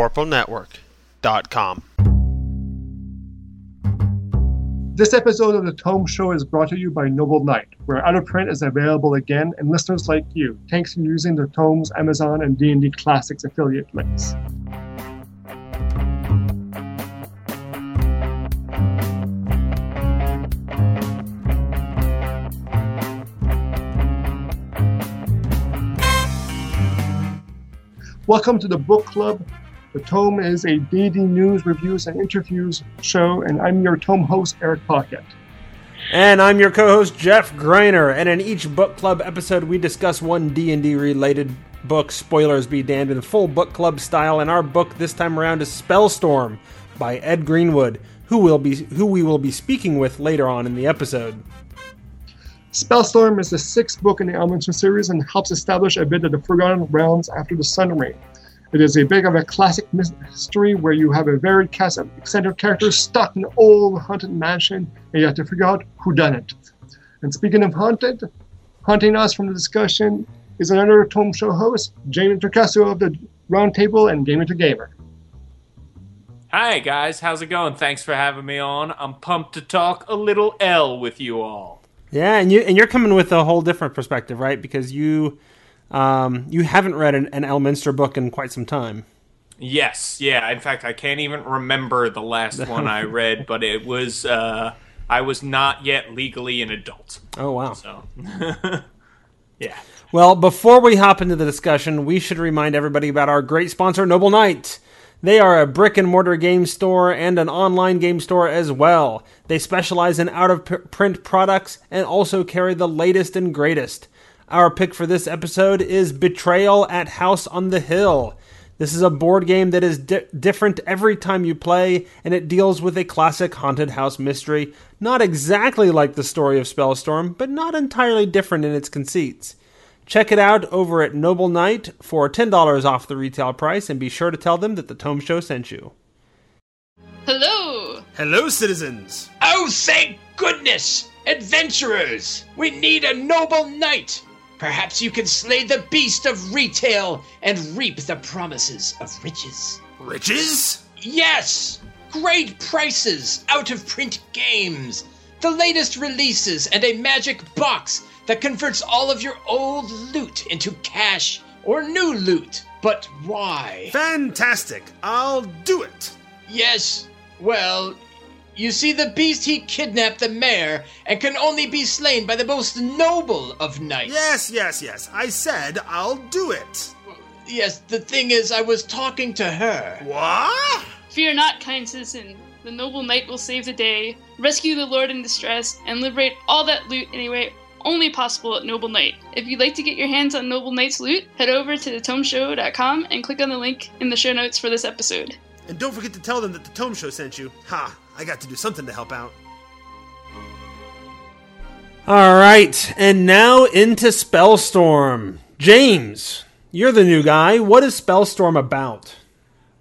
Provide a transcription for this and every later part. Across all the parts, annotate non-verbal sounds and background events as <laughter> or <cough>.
thevorpalnetwork.com. This episode of the Tome Show is brought to you by Noble Knight, where out of print is available again, and listeners like you, thanks to using the Tome's Amazon and D&D Classics affiliate links. Welcome to the book club. The Tome is a D&D news, reviews, and interviews show, and I'm your Tome host, Eric Pocket. And I'm your co-host Jeff Greiner, and in each book club episode we discuss one D&D related book, spoilers be damned, in full book club style, and our book this time around is Spellstorm by Ed Greenwood, who will be who we will be speaking with later on in the episode. Spellstorm is the sixth book in the Elminster series and helps establish a bit of the Forgotten Realms after the Sundering. It is a bit of a classic mystery where you have a varied cast of eccentric characters stuck in an old haunted mansion and you have to figure out who done it. And speaking of haunted, haunting us from the discussion is another Tome Show host, Jamie Turcasso of the Roundtable and Gamer to Gamer. Hi guys, how's it going? Thanks for having me on. I'm pumped to talk a little El with you all. Yeah, and you and you're coming with a whole different perspective, right? Because you um, you haven't read an, an Elminster book in quite some time. Yes, yeah. In fact, I can't even remember the last <laughs> one I read, but it was uh, I was not yet legally an adult. Oh wow! So, <laughs> yeah. Well, before we hop into the discussion, we should remind everybody about our great sponsor, Noble Knight. They are a brick and mortar game store and an online game store as well. They specialize in out of print products and also carry the latest and greatest. Our pick for this episode is Betrayal at House on the Hill. This is a board game that is di- different every time you play, and it deals with a classic haunted house mystery, not exactly like the story of Spellstorm, but not entirely different in its conceits. Check it out over at Noble Knight for $10 off the retail price and be sure to tell them that the Tome Show sent you. Hello! Hello, citizens! Oh, thank goodness! Adventurers! We need a noble knight! Perhaps you can slay the beast of retail and reap the promises of riches. Riches? Yes! Great prices, out of print games, the latest releases, and a magic box that converts all of your old loot into cash or new loot. But why? Fantastic! I'll do it! Yes, well, you see, the beast he kidnapped the mayor and can only be slain by the most noble of knights. Yes, yes, yes. I said I'll do it. Yes, the thing is, I was talking to her. What? Fear not, kind citizen. The noble knight will save the day, rescue the lord in distress, and liberate all that loot anyway only possible at Noble Knight. If you'd like to get your hands on Noble Knight's loot, head over to thetomeshow.com and click on the link in the show notes for this episode. And don't forget to tell them that the Tome Show sent you. Ha! I got to do something to help out. All right, and now into Spellstorm. James, you're the new guy. What is Spellstorm about?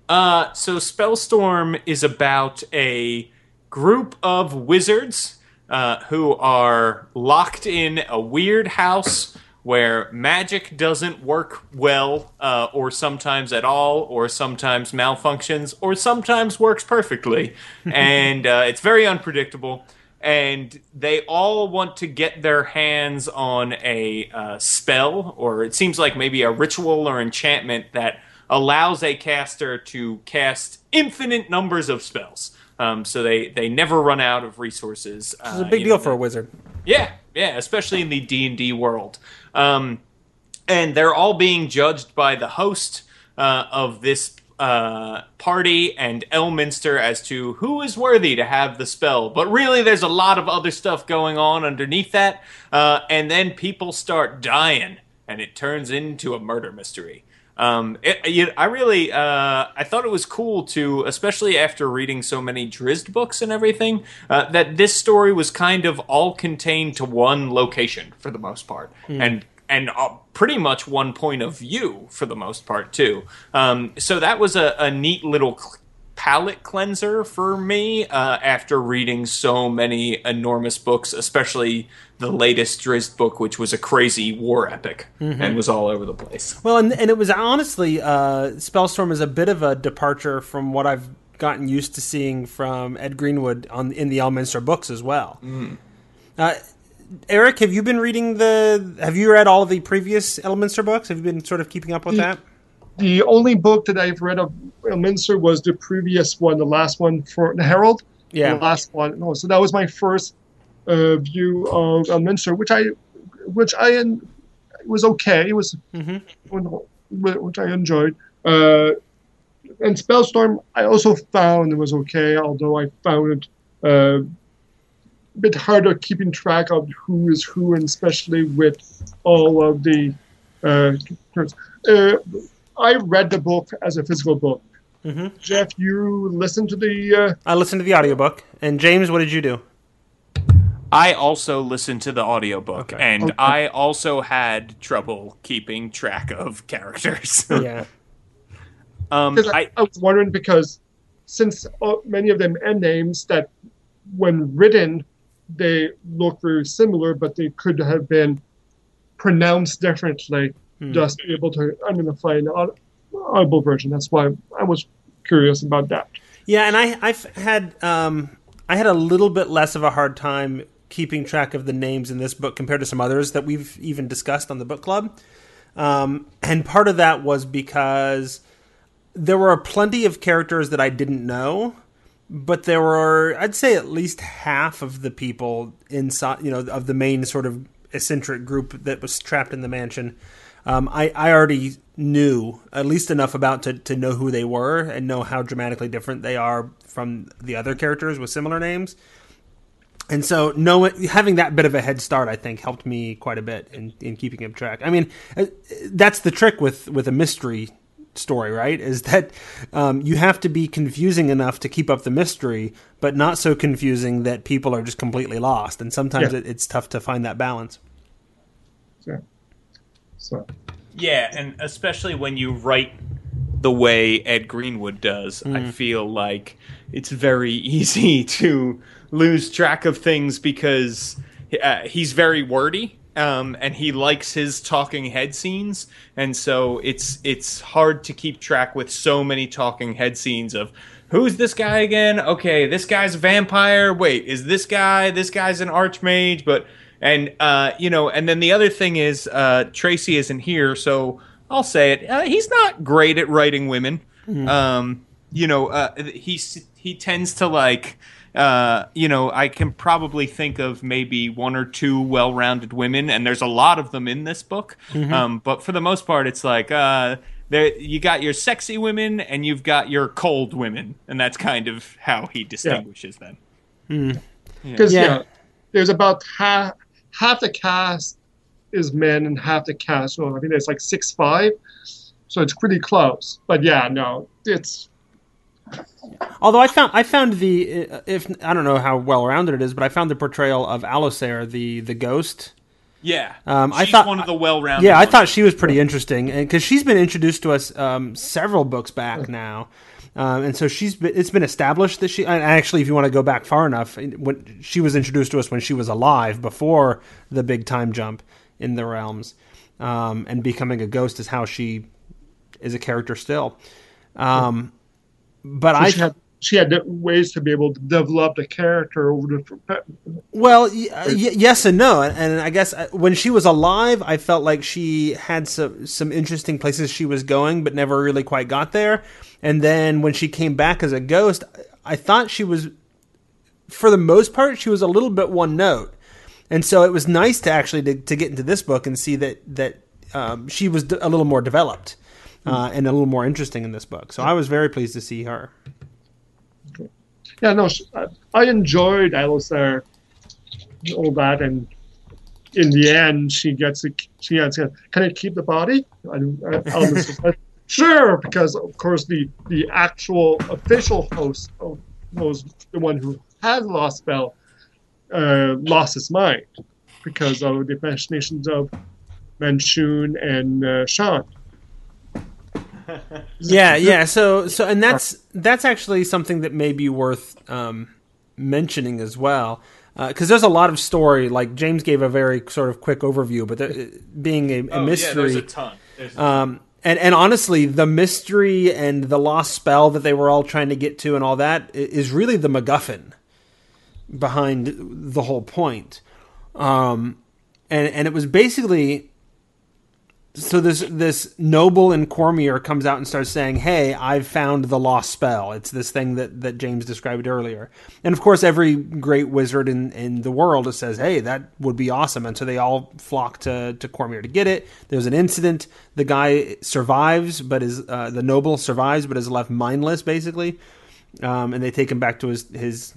Uh, so Spellstorm is about a group of wizards uh, who are locked in a weird house where magic doesn't work well, uh, or sometimes at all, or sometimes malfunctions, or sometimes works perfectly. <laughs> and uh, it's very unpredictable. And they all want to get their hands on a uh, spell, or it seems like maybe a ritual or enchantment that allows a caster to cast infinite numbers of spells. Um, so they, they never run out of resources. It's a big deal know, for a wizard. Yeah, yeah, especially in the D and D world. Um, and they're all being judged by the host uh, of this uh, party and Elminster as to who is worthy to have the spell. But really, there's a lot of other stuff going on underneath that. Uh, and then people start dying, and it turns into a murder mystery. Um, it, it, I really, uh, I thought it was cool to, especially after reading so many Drizzt books and everything, uh, that this story was kind of all contained to one location for the most part, mm. and and uh, pretty much one point of view for the most part too. Um, so that was a, a neat little palate cleanser for me uh, after reading so many enormous books, especially the latest Drizzt book, which was a crazy war epic and was all over the place. Well, and, and it was honestly, uh, Spellstorm is a bit of a departure from what I've gotten used to seeing from Ed Greenwood on in the Elminster books as well. Uh, Eric, have you been reading the? Have you read all of the previous Elminster books? Have you been sort of keeping up with that? The only book that I've read of Minster was the previous one, the last one for the Herald. Yeah. The last one. No, so that was my first view of Minster, which I, which I it was okay. It was Mhm. which I enjoyed. Uh, and Spellstorm, I also found it was okay, although I found it uh, a bit harder keeping track of who is who, and especially with all of the. Uh, uh, I read the book as a physical book. Mhm. Jeff, you listened to the. Uh, I listened to the audiobook. And James, what did you do? I also listened to the audiobook, Okay. and Okay. I also had trouble keeping track of <laughs> characters. Yeah. <laughs> um, I, I, I was wondering because since uh, many of them end names that when written they look very similar, but they could have been pronounced differently. Hmm. Just be able to identify an audible version. That's why I was curious about that. Yeah, and I, I've had um, I had a little bit less of a hard time keeping track of the names in this book compared to some others that we've even discussed on the book club. Um, and part of that was because there were plenty of characters that I didn't know, but there were I'd say at least half of the people inside, you know, of the main sort of eccentric group that was trapped in the mansion. Um, I, I already knew at least enough about to, to know who they were and know how dramatically different they are from the other characters with similar names. And so knowing having that bit of a head start, I think, helped me quite a bit in, in keeping up track. I mean, uh, that's the trick with, with a mystery story, right? Is that um, you have to be confusing enough to keep up the mystery, but not so confusing that people are just completely lost. And sometimes Yeah. it, it's tough to find that balance. So, so Yeah, and especially when you write the way Ed Greenwood does, Mm. I feel like it's very <laughs> easy to lose track of things because uh, he's very wordy. Um, and he likes his talking head scenes, and so it's it's hard to keep track with so many talking head scenes of who's this guy again? Okay, this guy's a vampire. Wait, is this guy? This guy's an archmage, but and uh, you know, and then the other thing is uh, Tracy isn't here, so I'll say it. Uh, he's not great at writing women. Um, you know, uh, he he tends to like. Uh, you know, I can probably think of maybe one or two well-rounded women, and there's a lot of them in this book. Um, but for the most part, it's like uh, there you got your sexy women and you've got your cold women, and that's kind of how he distinguishes them. because Yeah. yeah. there's about half half the cast is men and half the cast. So I think it's like six five, so it's pretty close. But yeah, no, it's Although I found I found the uh, if I don't know how well rounded it is, but I found the portrayal of Alusair, the the ghost. Yeah, Um, I thought- one of the well-rounded. Yeah, I thought she was pretty interesting, and because she's been introduced to us um, several books back now, um, and so she's been, it's been established that she. And actually, if you want to go back far enough, when she was introduced to us when she was alive, before the big time jump in the realms, um, and becoming a ghost is how she is a character still. Um, but I she had she had ways to be able to develop the character over the. Well, y- y- yes and no, and, I guess uh, when she was alive, I felt like she had some some interesting places she was going, but never really quite got there. And then when she came back as a ghost, I thought she was, for the most part, she was a little bit one note, and so it was nice to actually to, to get into this book and see that that um, she was d- a little more developed uh, and a little more interesting in this book. So I was very pleased to see her. Yeah, no, I, enjoyed Alusair, all that, and in the end, she gets a, she has can I keep the body? I, I, like, <laughs> sure, because of course the the actual official host was the one who had lost spell, uh, lost his mind because of the machinations of Manshoon and uh, Sean. Yeah, yeah. So, so, and that's that's actually something that may be worth um, mentioning as well, because there's a lot of story. Like James gave a very sort of quick overview, but there, being a, a Oh, mystery, Yeah, there's a ton. There's a um, and and honestly, the mystery and the lost spell that they were all trying to get to and all that, is really the MacGuffin behind the whole point. Um, and and it was basically so this this noble in Cormyr comes out and starts saying, "Hey, I've found the lost spell." It's this thing that that James described earlier, and of course, every great wizard in in the world says, "Hey, that would be awesome," and so they all flock to to Cormyr to get it. There's an incident. The guy survives, but is uh, the noble survives, but is left mindless, basically, um, and they take him back to his his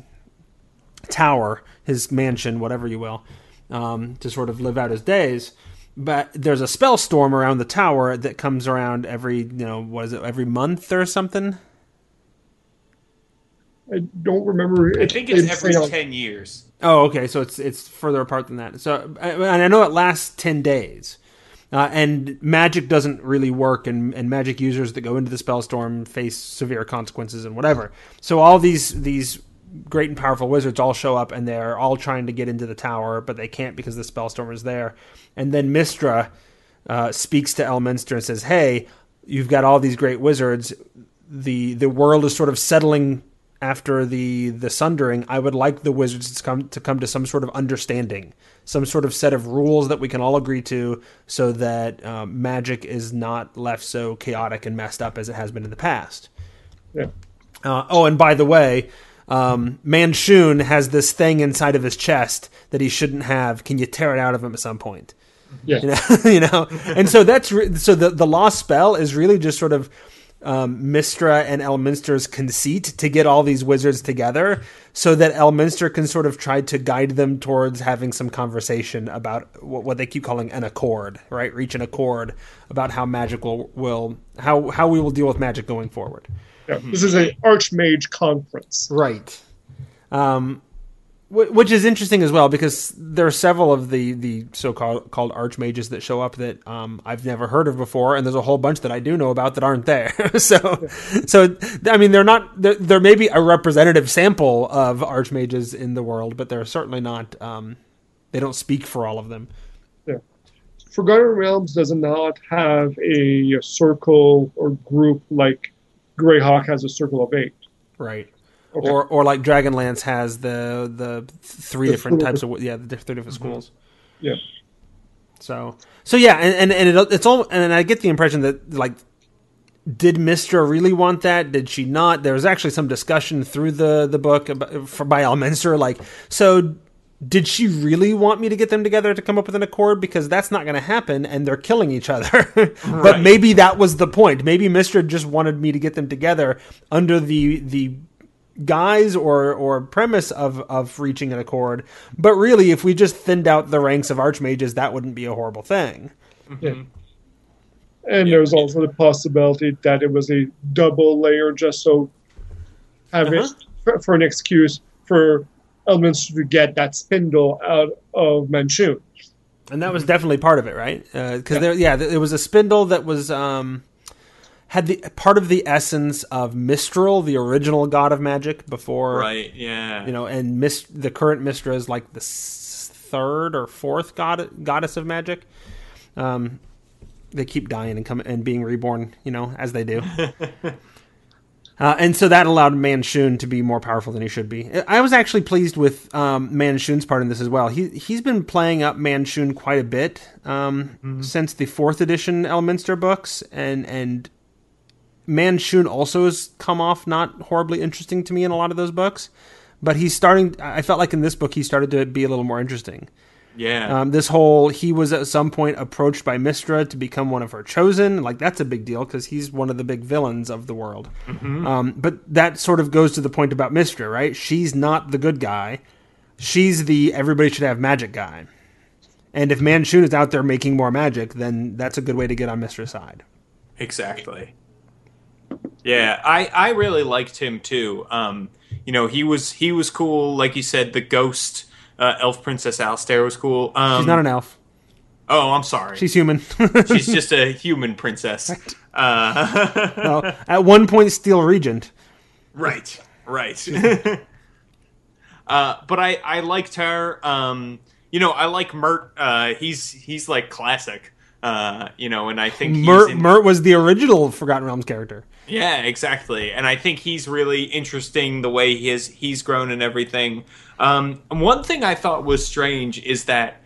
tower, his mansion, whatever you will, um, to sort of live out his days. But there's a spell storm around the tower that comes around every, you know, what is it, every month or something? I don't remember. I think it's every you know, ten years. Oh, okay. So it's it's further apart than that. So and I know it lasts ten days, uh, and magic doesn't really work, and, and magic users that go into the spell storm face severe consequences and whatever. So all these these great and powerful wizards all show up, and they're all trying to get into the tower, but they can't because the spell storm is there. And then Mystra uh, speaks to Elminster and says, "Hey, you've got all these great wizards. the The world is sort of settling." after the the sundering, I would like the wizards to come to come to some sort of understanding, some sort of set of rules that we can all agree to, so that um, magic is not left so chaotic and messed up as it has been in the past. Yeah. Uh, oh, and by the way, um, Manshoon has this thing inside of his chest that he shouldn't have. Can you tear it out of him at some point? Yeah. You know, <laughs> you know, and so that's re- so the the lost spell is really just sort of um, Mystra and Elminster's conceit to get all these wizards together, so that Elminster can sort of try to guide them towards having some conversation about what, what they keep calling an accord, right? Reach an accord about how magic will, will how how we will deal with magic going forward. Yeah, this is an Archmage conference. Right. Um, which is interesting as well because there are several of the the so-called called archmages that show up that um, I've never heard of before, and there's a whole bunch that I do know about that aren't there. <laughs> so, so I mean, they're not. There, there may be a representative sample of archmages in the world, but they're certainly not. Um, they don't speak for all of them. Forgotten Realms does not have a circle or group like Greyhawk has a circle of eight. Right. Okay. Or, or like Dragonlance has the the three The different types of yeah the three different mm-hmm. schools. Yeah. So so yeah, and and, and it, it's all and I get the impression that like did Mystra really want that? Did she not? There was actually some discussion through the the book about, for, by Elminster, like so. Did she really want me to get them together to come up with an accord? Because that's not going to happen, and they're killing each other. <laughs> but Right. maybe that was the point. Maybe Mystra just wanted me to get them together under the the guise or or premise of of reaching an accord. But really, if we just thinned out the ranks of archmages, that wouldn't be a horrible thing. And there's also the possibility that it was a double layer just so have Uh-huh. it for, for an excuse for Elminster to get that spindle out of Manshoon. And that was definitely part of it, right? Because there, yeah, there was a spindle that was um, had the part of the essence of Mystryl, the original god of magic, before Right. Yeah. you know, and Mist, the current Mystra is like the third or fourth god goddess of magic. Um, they keep dying and coming and being reborn, you know, as they do. <laughs> Uh, and so that allowed Manshoon to be more powerful than he should be. I was actually pleased with um, Manshoon's part in this as well. He he's been playing up Manshoon quite a bit um, since the fourth edition Elminster books, and and Manshoon also has come off not horribly interesting to me in a lot of those books. But he's starting. I felt like in this book he started to be a little more interesting. Yeah. Um, this whole he was at some point approached by Mystra to become one of her chosen. Like that's a big deal because he's one of the big villains of the world. Um, but that sort of goes to the point about Mystra, right? She's not the good guy. She's the everybody should have magic guy. And if Manshoon is out there making more magic, then that's a good way to get on Mystra's side. Exactly. Yeah, I I really liked him too. Um, you know, he was he was cool. Like you said, the ghost uh, elf princess Alusair was cool. Um, She's not an elf. Oh, I'm sorry. She's human. <laughs> She's <laughs> just a human princess. Uh, <laughs> well, at one point, Steel Regent. right, right. uh, but I, I liked her. Um, you know, I like Mirt. Uh, he's he's like classic. Uh, you know, and I think he's Mirt, in- Mirt was the original Forgotten Realms character. Yeah, exactly. And I think he's really interesting the way he is he's grown and everything. Um, and one thing I thought was strange is that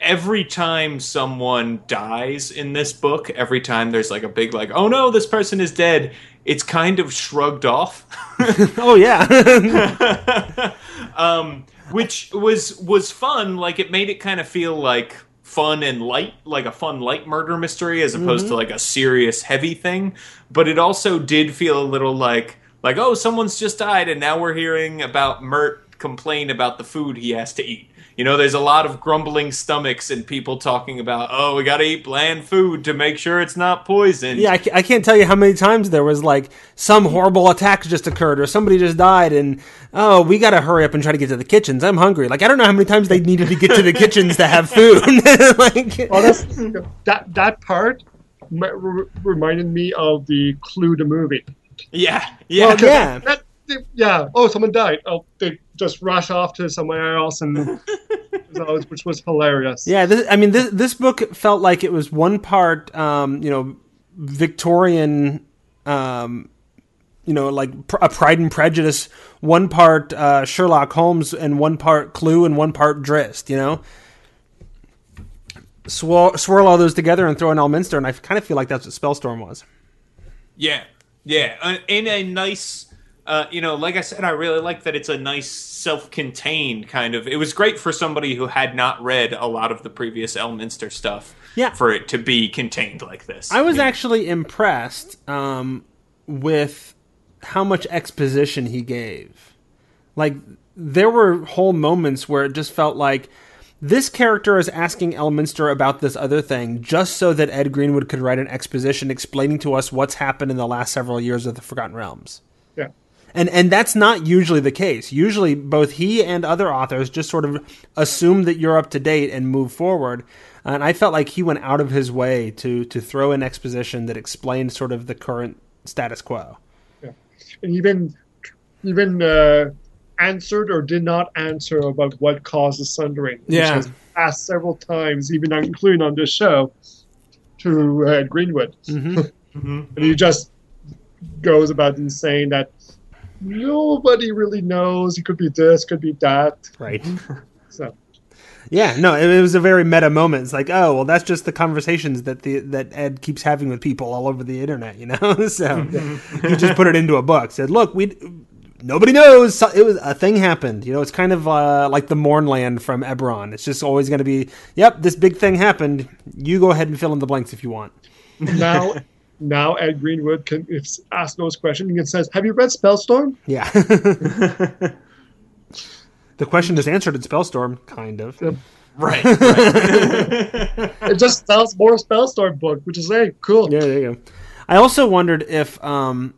every time someone dies in this book, every time there's like a big like, oh no, this person is dead, it's kind of shrugged off. <laughs> Oh yeah, <laughs> um, which was was fun. Like it made it kind of feel like fun and light, like a fun light murder mystery, as opposed to mm-hmm. like a serious heavy thing. But it also did feel a little like like oh, someone's just died, and now we're hearing about Mirt complain about the food he has to eat. You know, there's a lot of grumbling stomachs and people talking about, oh, we got to eat bland food to make sure it's not poison. yeah. I, can't tell you how many times there was like some horrible attack just occurred or somebody just died, and oh, we got to hurry up and try to get to the kitchens. I'm hungry. Like I don't know how many times they needed to get to the <laughs> kitchens to have food. <laughs> like, Oh, that's, that that part re- reminded me of the Clue the movie. yeah, yeah. well, yeah. That, yeah. Oh, someone died. Oh, they just rush off to somewhere else, and <laughs> which was hilarious. Yeah, this, I mean, this this book felt like it was one part, um, you know, Victorian, um, you know, like pr- a Pride and Prejudice, one part uh, Sherlock Holmes, and one part Clue, and one part Drizzt. You know, swirl, swirl all those together and throw in Elminster, and I kind of feel like that's what Spellstorm was. Yeah, yeah, uh, in a nice, uh, you know, like I said, I really like that it's a nice, self-contained kind of. It was great for somebody who had not read a lot of the previous Elminster stuff. Yeah. for it to be contained like this. I was Yeah. actually impressed um, with how much exposition he gave. Like there were whole moments where it just felt like this character is asking Elminster about this other thing just so that Ed Greenwood could write an exposition explaining to us what's happened in the last several years of the Forgotten Realms. Yeah. And and that's not usually the case. Usually both he and other authors just sort of assume that you're up to date and move forward. And I felt like he went out of his way to to throw in exposition that explained sort of the current status quo. Yeah, and even even uh, answered or did not answer about what caused the sundering. Yeah. which has asked several times, even including on this show, to uh, Greenwood, hmm <laughs> and he just goes about and saying that nobody really knows. It could be this, could be that. Right. <laughs> So Yeah, no, it, it was a very meta moment. It's like, oh, well, that's just the conversations that the that Ed keeps having with people all over the internet, you know. <laughs> so he just put it into a book. Said, look, we nobody knows. So- It was a thing happened. You know, it's kind of uh, like the Mournland from Eberron. It's just always going to be, yep, this big thing happened. You go ahead and fill in the blanks if you want. now. <laughs> Now Ed Greenwood can ask those questions and says, "Have you read Spellstorm?" Yeah. <laughs> the question is answered in Spellstorm, kind of. right. <laughs> right. It just sounds more Spellstorm book, which is hey, cool. Yeah, there you go. I also wondered if, um,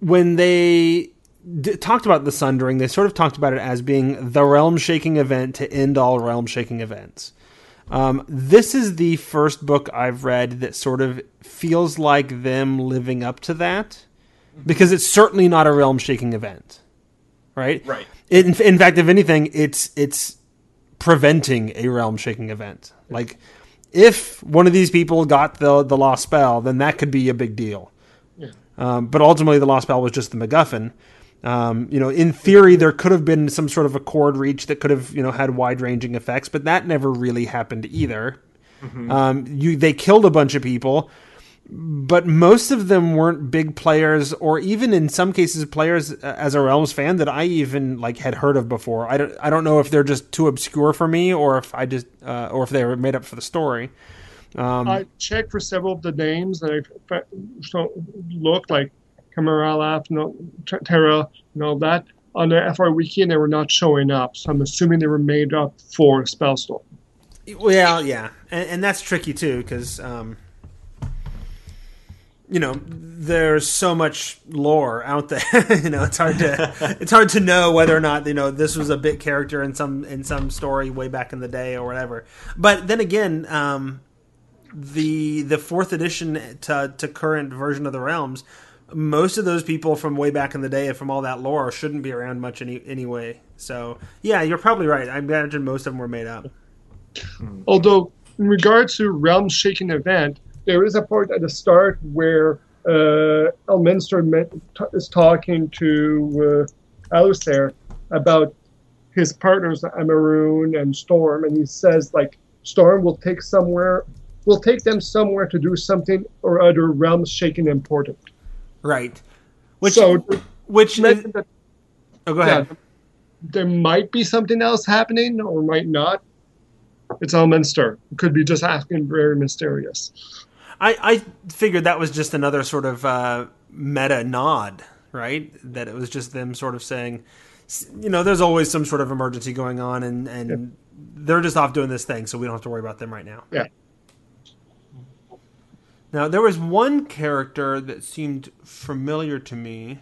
when they d- talked about the Sundering, they sort of talked about it as being the realm shaking event to end all realm shaking events. Um, this is the first book I've read that sort of feels like them living up to that, because it's certainly not a realm shaking event, right? Right. In, in fact, if anything, it's it's preventing a realm shaking event. Like, if one of these people got the the lost spell, then that could be a big deal. Um, but ultimately, the lost spell was just the MacGuffin. Um, you know, in theory, there could have been some sort of a chord reach that could have you know had wide ranging effects, but that never really happened either. Um, you they killed a bunch of people, but most of them weren't big players, or even in some cases players uh, as a Realms fan that I even like had heard of before. I don't I don't know if they're just too obscure for me, or if I just uh, or if they were made up for the story. Um, I checked for several of the names and I looked like Kamaralaf, no, Terra, and all that on the FR Wiki, and they were not showing up. So I'm assuming they were made up for Spellstorm. Well, yeah, and, and that's tricky too because, um, you you know, there's so much lore out there. <laughs> you know, it's hard to <laughs> it's hard to know whether or not you know this was a bit character in some in some story way back in the day or whatever. But then again, um, the the fourth edition to to current version of the realms, most of those people from way back in the day from all that lore shouldn't be around much any anyway. So yeah, you're probably right. I imagine most of them were made up. Although, in regard to realm shaking event, there is a part at the start where uh, Elminster met, t- is talking to uh, Alusair about his partners, Amarune and Storm, and he says like Storm will take somewhere, will take them somewhere to do something or other realm shaking important. Right. Which so, which is, that oh, go yeah, ahead. there might be something else happening or might not. It's Elminster. It could be just asking very mysterious. I, I figured that was just another sort of uh, meta nod, right? That it was just them sort of saying, you know, there's always some sort of emergency going on, and and they're just off doing this thing, so we don't have to worry about them right now. Yeah. Now there was one character that seemed familiar to me.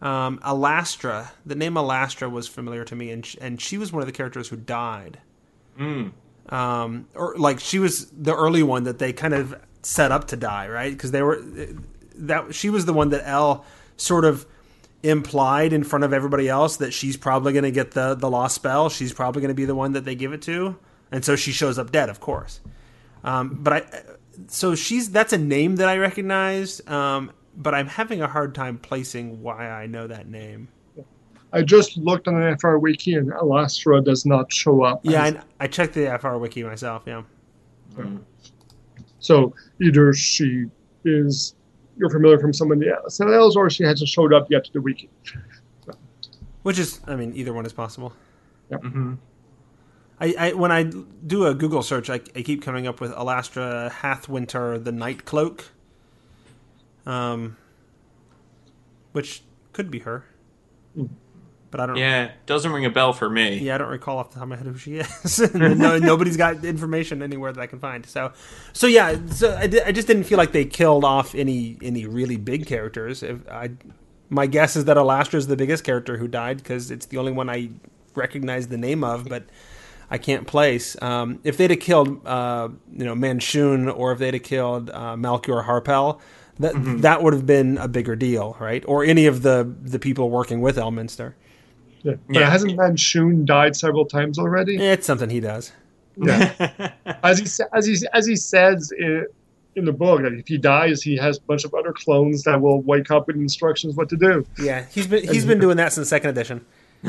Um, Alastra, the name Alastra was familiar to me, and sh- and she was one of the characters who died Mm. um, or like she was the early one that they kind of set up to die, right? Because they were that she was the one that El sort of implied in front of everybody else that she's probably going to get the the lost spell. She's probably going to be the one that they give it to, and so she shows up dead, of course. Um, but I, so she's that's a name that I recognize, um, but I'm having a hard time placing why I know that name. I just looked on the FR wiki and Alastra does not show up. Yeah, I, I checked the FR wiki myself. Yeah. So either she is you're familiar from somebody else, else or she hasn't showed up yet to the wiki. Which is, I mean, either one is possible. hmm I, I when I do a Google search, I, I keep coming up with Alastra Hathwinter, the Night Cloak, um, which could be her, but I don't. Yeah, doesn't ring a bell for me. Yeah, I don't recall off the top of my head who she is. <laughs> no, <laughs> nobody's got information anywhere that I can find. So, so yeah, so I, I just didn't feel like they killed off any any really big characters. If I, my guess is that Alastra is the biggest character who died because it's the only one I recognize the name of, but I can't place. Um, if they'd have killed, uh, you know, Manshoon, or if they'd have killed uh, Malchor Harpell, that that would have been a bigger deal, right? Or any of the the people working with Elminster. Yeah. But Yeah. hasn't Manshoon died several times already? It's something he does. Yeah. <laughs> as he as he as he says in, in the book that if he dies, he has a bunch of other clones that will wake up with instructions what to do. Yeah, he's been he's been doing that since second edition. <laughs>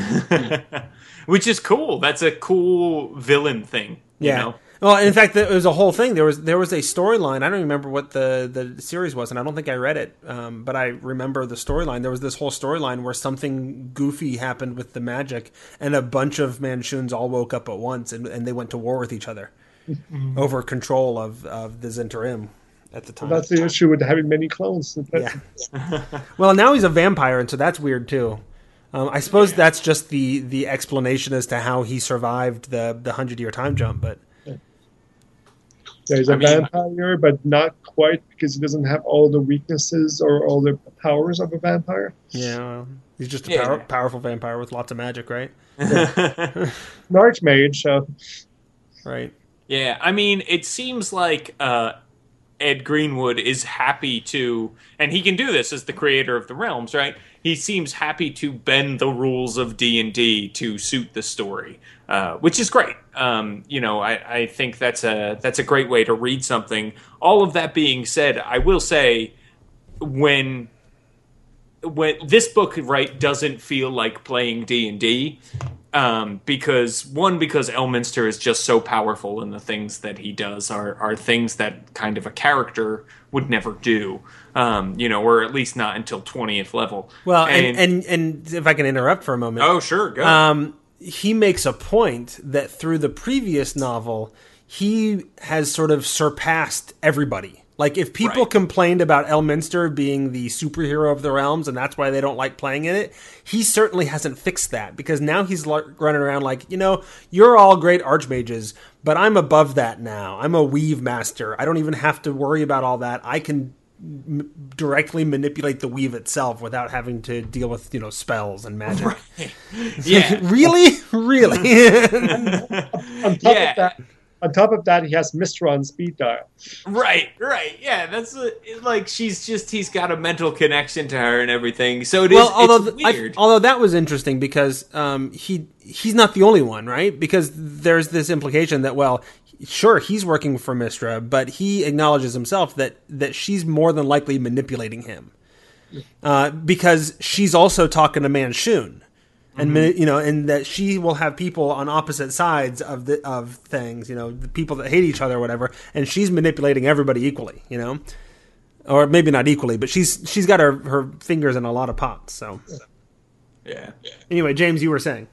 Which is cool. That's a cool villain thing. You Yeah. know? Well, in fact, there was a whole thing. There was there was a storyline. I don't remember what the the series was, and I don't think I read it. Um, but I remember the storyline. There was this whole storyline where something goofy happened with the magic, and a bunch of Manshoons all woke up at once, and, and they went to war with each other over control of of the Zhentarim at the time. That's the issue with having many clones. Yeah. <laughs> well, now he's a vampire, and so that's weird too. Um, I suppose that's just the the explanation as to how he survived the the hundred year time jump. But Yeah, he's a I mean- vampire, but not quite because he doesn't have all the weaknesses or all the powers of a vampire. yeah, well, he's just a Yeah. power, powerful vampire with lots of magic, right? <laughs> An archmage, so Right. Yeah, I mean, it seems like uh, Ed Greenwood is happy to, and he can do this as the creator of the realms, right? He seems happy to bend the rules of D and D to suit the story, uh, which is great. Um, you know, I, I think that's a that's a great way to read something. All of that being said, I will say when when this book right doesn't feel like playing D and D um, because one because Elminster is just so powerful and the things that he does are are things that kind of a character would never do um, you know or at least not until 20th level. Well, and, and and if I can interrupt for a moment, oh sure go um, he makes a point that through the previous novel, he has sort of surpassed everybody. Like if people Right. complained about Elminster being the superhero of the realms and that's why they don't like playing in it, he certainly hasn't fixed that because now he's l- running around like, you know, you're all great archmages, but I'm above that now. I'm a weave master. I don't even have to worry about all that. I can m- directly manipulate the weave itself without having to deal with, you know, spells and magic. <laughs> Yeah. really? <laughs> Really? <laughs> On top Yeah. of that, on top of that, he has Mystra on speed dial. Right, right, yeah. That's a, it- like she's just he's got a mental connection to her and everything. So it is. well, although it's th- I- although that was interesting because um, he he's not the only one, right? Because there's this implication that well, sure he's working for Mystra, but he acknowledges himself that that she's more than likely manipulating him uh, because she's also talking to Manshoon. And mm-hmm. mani- you know, and that she will have people on opposite sides of the of things. You know, the people that hate each other, or whatever. And she's manipulating everybody equally. You know, or maybe not equally, but she's she's got her her fingers in a lot of pots. So yeah. anyway, James, you were saying.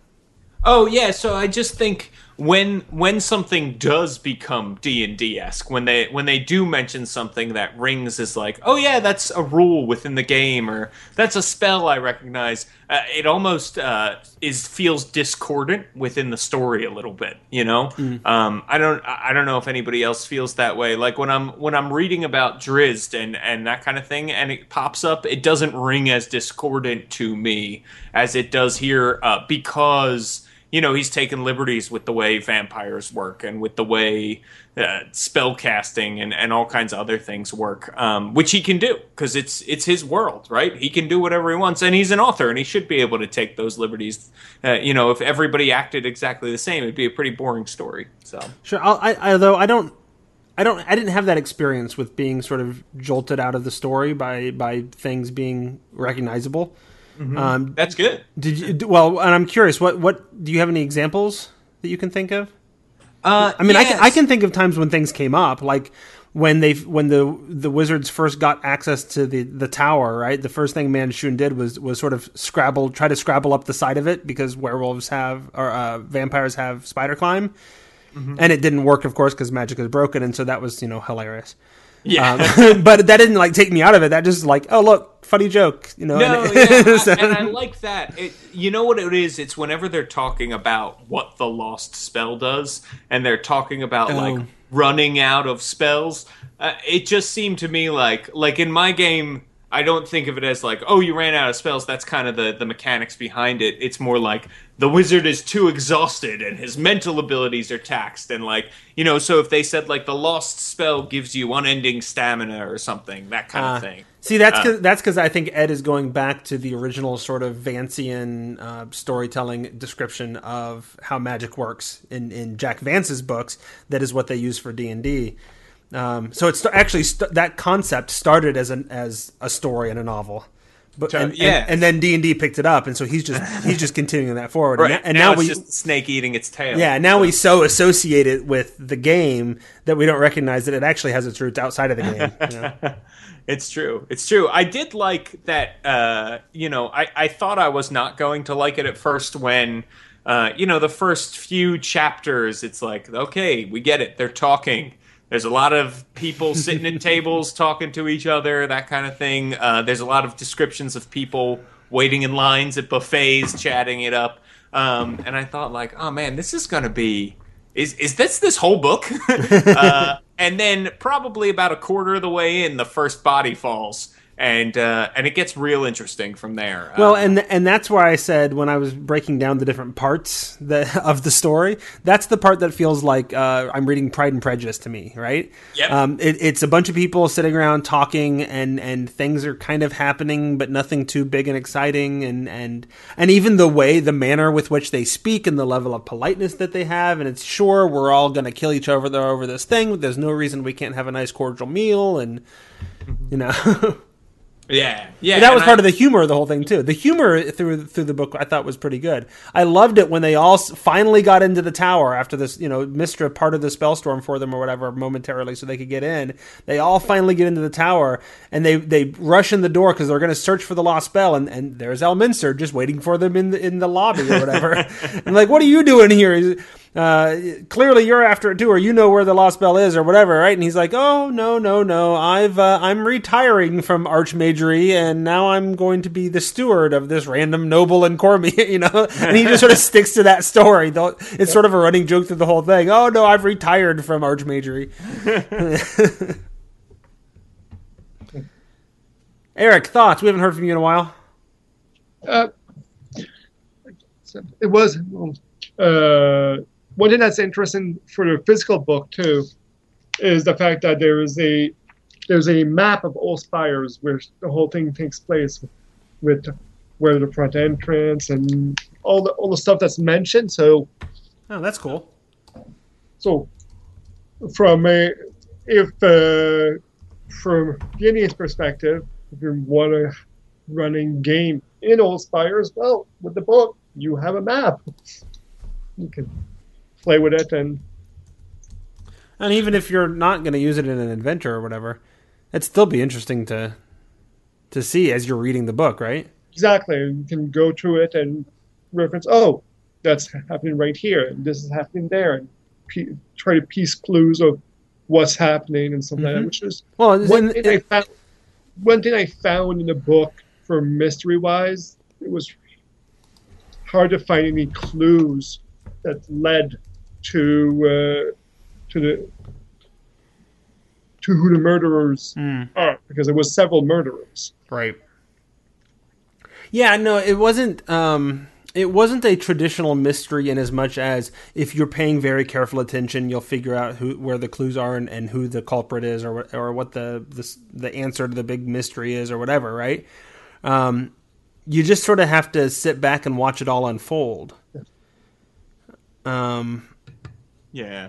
Oh yeah, so I just think when when something does become D and D esque, when they when they do mention something that rings as like, oh yeah, that's a rule within the game, or that's a spell I recognize, uh, it almost uh, is feels discordant within the story a little bit. You know, um, I don't I I don't know if anybody else feels that way. Like when I'm when I'm reading about Drizzt and and that kind of thing, and it pops up, it doesn't ring as discordant to me as it does here uh, because you know he's taken liberties with the way vampires work and with the way uh, spell casting and, and all kinds of other things work um, which he can do because it's it's his world right he can do whatever he wants and he's an author and he should be able to take those liberties uh, you know if everybody acted exactly the same it'd be a pretty boring story so Sure. I'll, I, I though I don't, I don't, I didn't have that experience with being sort of jolted out of the story by by things being recognizable. Um, that's good did you? Well, and I'm curious. What what do you have any examples that you can think of? uh, I mean, I can I can think of times when things came up, like when they when the the wizards first got access to the the tower. Right, the first thing Manshoon did was was sort of scrabble, try to scrabble up the side of it because werewolves have or uh, vampires have spider climb, and it didn't work, of course, because magic is broken, and so that was you know hilarious. yeah Um, <laughs> but that didn't like take me out of it. That just like, oh look, funny joke, you know. No, and- yeah, <laughs> so- I, and I like that. It, you know what it is? It's whenever they're talking about what the lost spell does, and they're talking about Oh. like running out of spells. Uh, it just seemed to me like, like in my game, I don't think of it as like, oh, you ran out of spells. That's kind of the the mechanics behind it. It's more like the wizard is too exhausted and his mental abilities are taxed, and like you know. So if they said like the lost spell gives you unending stamina or something, that kind Uh, of thing. See, that's cause, that's because I think Ed is going back to the original sort of Vancian uh, storytelling description of how magic works in, in Jack Vance's books. That is what they use for D and D. Um, so it's actually st- that concept started as an as a story in a novel, but So, and, and- yeah. and, then D and D picked it up, and so he's just he's just continuing that forward. Right. And, and now, now, it's we just snake eating its tail. yeah now we so associate it with the game that we don't recognize that it actually has its roots outside of the game. you know? <laughs> It's true. It's true. I did like that. Uh, you know, I, I thought I was not going to like it at first when, uh, you know, the first few chapters, it's like, okay, we get it. They're talking. There's a lot of people sitting at tables <laughs> talking to each other, that kind of thing. Uh, there's a lot of descriptions of people waiting in lines at buffets, chatting it up. Um, and I thought, like, oh man, this is going to be. Is, is this this whole book? <laughs> uh, and then probably about a quarter of the way in, the first body falls, and uh, and it gets real interesting from there. Well, Uh, and and that's why I said when I was breaking down the different parts that, <laughs> of the story, that's the part that feels like uh, I'm reading Pride and Prejudice to me, right? Yep. Um, it, it's a bunch of people sitting around talking, and and things are kind of happening, but nothing too big and exciting, and and and even the way, the manner with which they speak, and the level of politeness that they have, and it's sure we're all going to kill each other over this thing. There's no reason we can't have a nice cordial meal, and you know. <laughs> yeah, yeah. But that was part I- of the humor of the whole thing too. The humor through through the book I thought was pretty good. I loved it when they all finally got into the tower after this, you know, Mystra parted the spellstorm for them or whatever momentarily so they could get in. They all finally get into the tower and they they rush in the door because they're going to search for the lost spell and, and there's Elminster just waiting for them in the in the lobby or whatever. <laughs> and like, what are you doing here? Uh, clearly you're after it too, or you know where the lost bell is, or whatever, right? And he's like, oh no, no, no, I've uh, I'm retiring from archmagery, and now I'm going to be the steward of this random noble and Cormyr, <laughs> you know. And he just sort of <laughs> sticks to that story. Though it's sort of a running joke through the whole thing. Oh no, I've retired from archmagery. <laughs> Eric, thoughts? We haven't heard from you in a while. Uh, it was uh, one thing that's interesting for the physical book too is the fact that there is a there's a map of all spires where the whole thing takes place with where the front entrance and all the all the stuff that's mentioned. So Oh, that's cool. so from a if uh, from Guinea's perspective, if you want to running game in Old Spires, well, with the book you have a map. You can play with it and And even if you're not going to use it in an adventure or whatever, it'd still be interesting to to see as you're reading the book, right? exactly you can go to it and reference. Oh, that's happening right here, and this is happening there, and pe- try to piece clues of what's happening and something like that, Mhm. which is Well, one in- thing I found, one thing I found in the book for mystery wise, it was hard to find any clues that led to uh, to the to who the murderers Mm. are because there was several murderers. Right. Yeah, no, it wasn't. Um, it wasn't a traditional mystery in as much as if you're paying very careful attention, you'll figure out who where the clues are and, and who the culprit is, or what- or what the, the the answer to the big mystery is, or whatever. Right. Um, you just sort of have to sit back and watch it all unfold. Um, Yeah.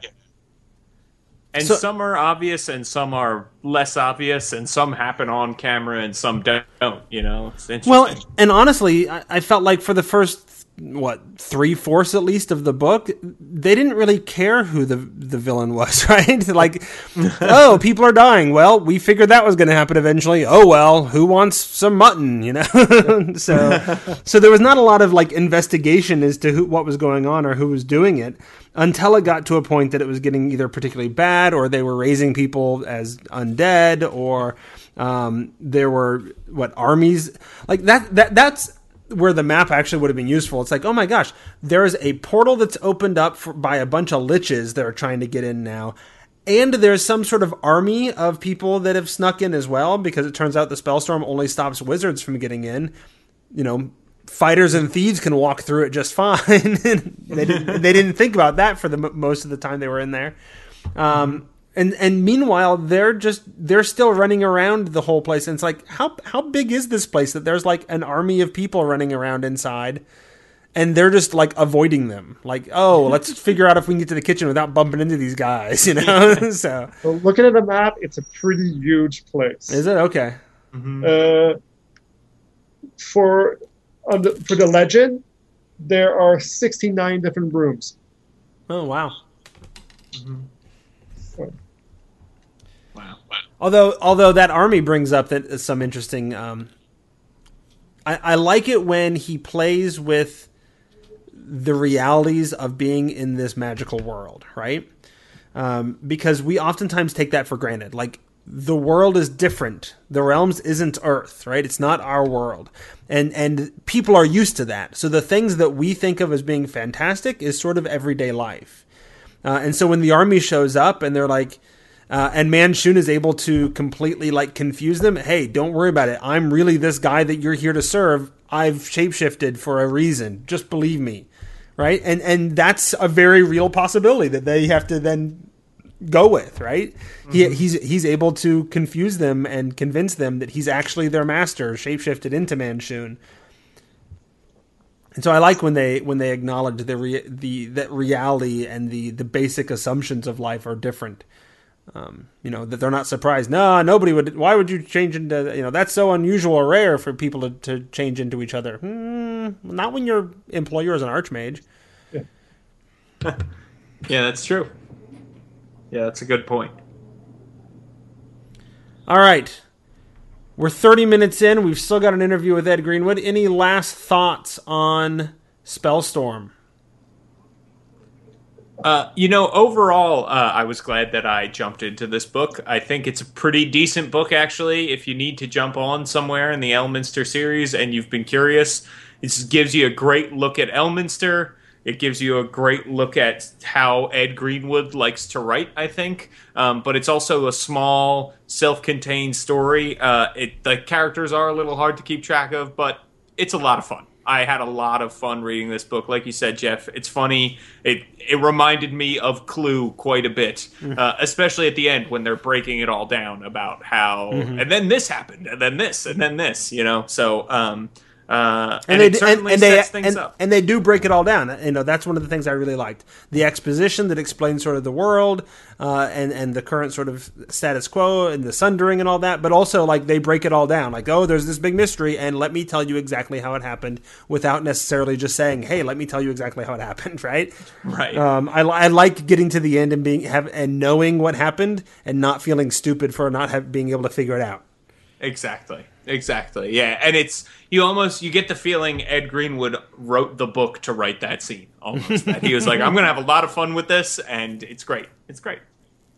And So- some are obvious, and some are less obvious, and some happen on camera, and some don't. You know, it's interesting. Well, and honestly, I, I felt like for the first what three fourths at least of the book, they didn't really care who the the villain was, <laughs> right? like, oh, people are dying. Well, we figured that was going to happen eventually. Oh well, who wants some mutton? You know, <laughs> so so there was not a lot of like investigation as to who what was going on or who was doing it until it got to a point that it was getting either particularly bad or they were raising people as undead or um, there were what armies like that that that's where the map actually would have been useful it's like oh my gosh there is a portal that's opened up for, by a bunch of liches that are trying to get in now and there's some sort of army of people that have snuck in as well because it turns out the spellstorm only stops wizards from getting in you know fighters and thieves can walk through it just <laughs> fine. <laughs> they didn't they didn't think about that for the most of the time they were in there. Um, and and meanwhile they're just they're still running around the whole place. And it's like how how big is this place that there's like an army of people running around inside. And they're just like avoiding them. Like, oh, <laughs> let's figure out if we can get to the kitchen without bumping into these guys, you know? <laughs> so, So looking at the map, it's a pretty huge place. is it? Okay. Uh, for on the, for the legend, there are 69 different rooms. Oh, wow. wow. Although, although that army brings up that uh, some interesting. Um, I, I like it when he plays with the realities of being in this magical world, right? Um, because we oftentimes take that for granted. Like the world is different. The realms isn't Earth, right? It's not our world, and and people are used to that. So the things that we think of as being fantastic is sort of everyday life. Uh, and so when the army shows up and they're like, uh, and Manshoon is able to completely like confuse them. Hey, don't worry about it. I'm really this guy that you're here to serve. I've shapeshifted for a reason. Just believe me, right? And and that's a very real possibility that they have to then go with, right? He, he's he's able to confuse them and convince them that he's actually their master, shapeshifted into Manshoon. And so I like when they when they acknowledge the re, the that reality and the the basic assumptions of life are different. Um, you know that they're not surprised. No, nobody would. Why would you change into? You know that's so unusual or rare for people to, to change into each other. Hmm, not when your employer is an archmage. <laughs> Yeah, that's true. Yeah, that's a good point. All right, we're thirty minutes in. We've still got an interview with Ed Greenwood. Any last thoughts on Spellstorm? Uh, you know, overall, uh, I was glad that I jumped into this book. I think it's a pretty decent book, actually. If you need to jump on somewhere in the Elminster series and you've been curious, it gives you a great look at Elminster. It gives you a great look at how Ed Greenwood likes to write, I think. Um, but it's also a small, self-contained story. Uh, it the characters are a little hard to keep track of, but it's a lot of fun. I had a lot of fun reading this book. Like you said, Jeff, it's funny. It it reminded me of Clue quite a bit, uh, especially at the end when they're breaking it all down about how and then this happened and then this and then this. You know, so um, uh, and, it d- certainly they sets things and, up. and they do break it all down. You know, that's one of the things I really liked. The exposition that explains sort of the world uh, and and the current sort of status quo and the sundering and all that, but also like they break it all down. Like, oh, there's this big mystery, and let me tell you exactly how it happened, without necessarily just saying, hey, let me tell you exactly how it <laughs> happened, right? right. Um, I, I like getting to the end and being have and knowing what happened and not feeling stupid for not have, being able to figure it out. Exactly. Exactly. Yeah, and it's you almost you get the feeling Ed Greenwood wrote the book to write that scene. Almost that he was like, I'm going to have a lot of fun with this, and it's great. It's great.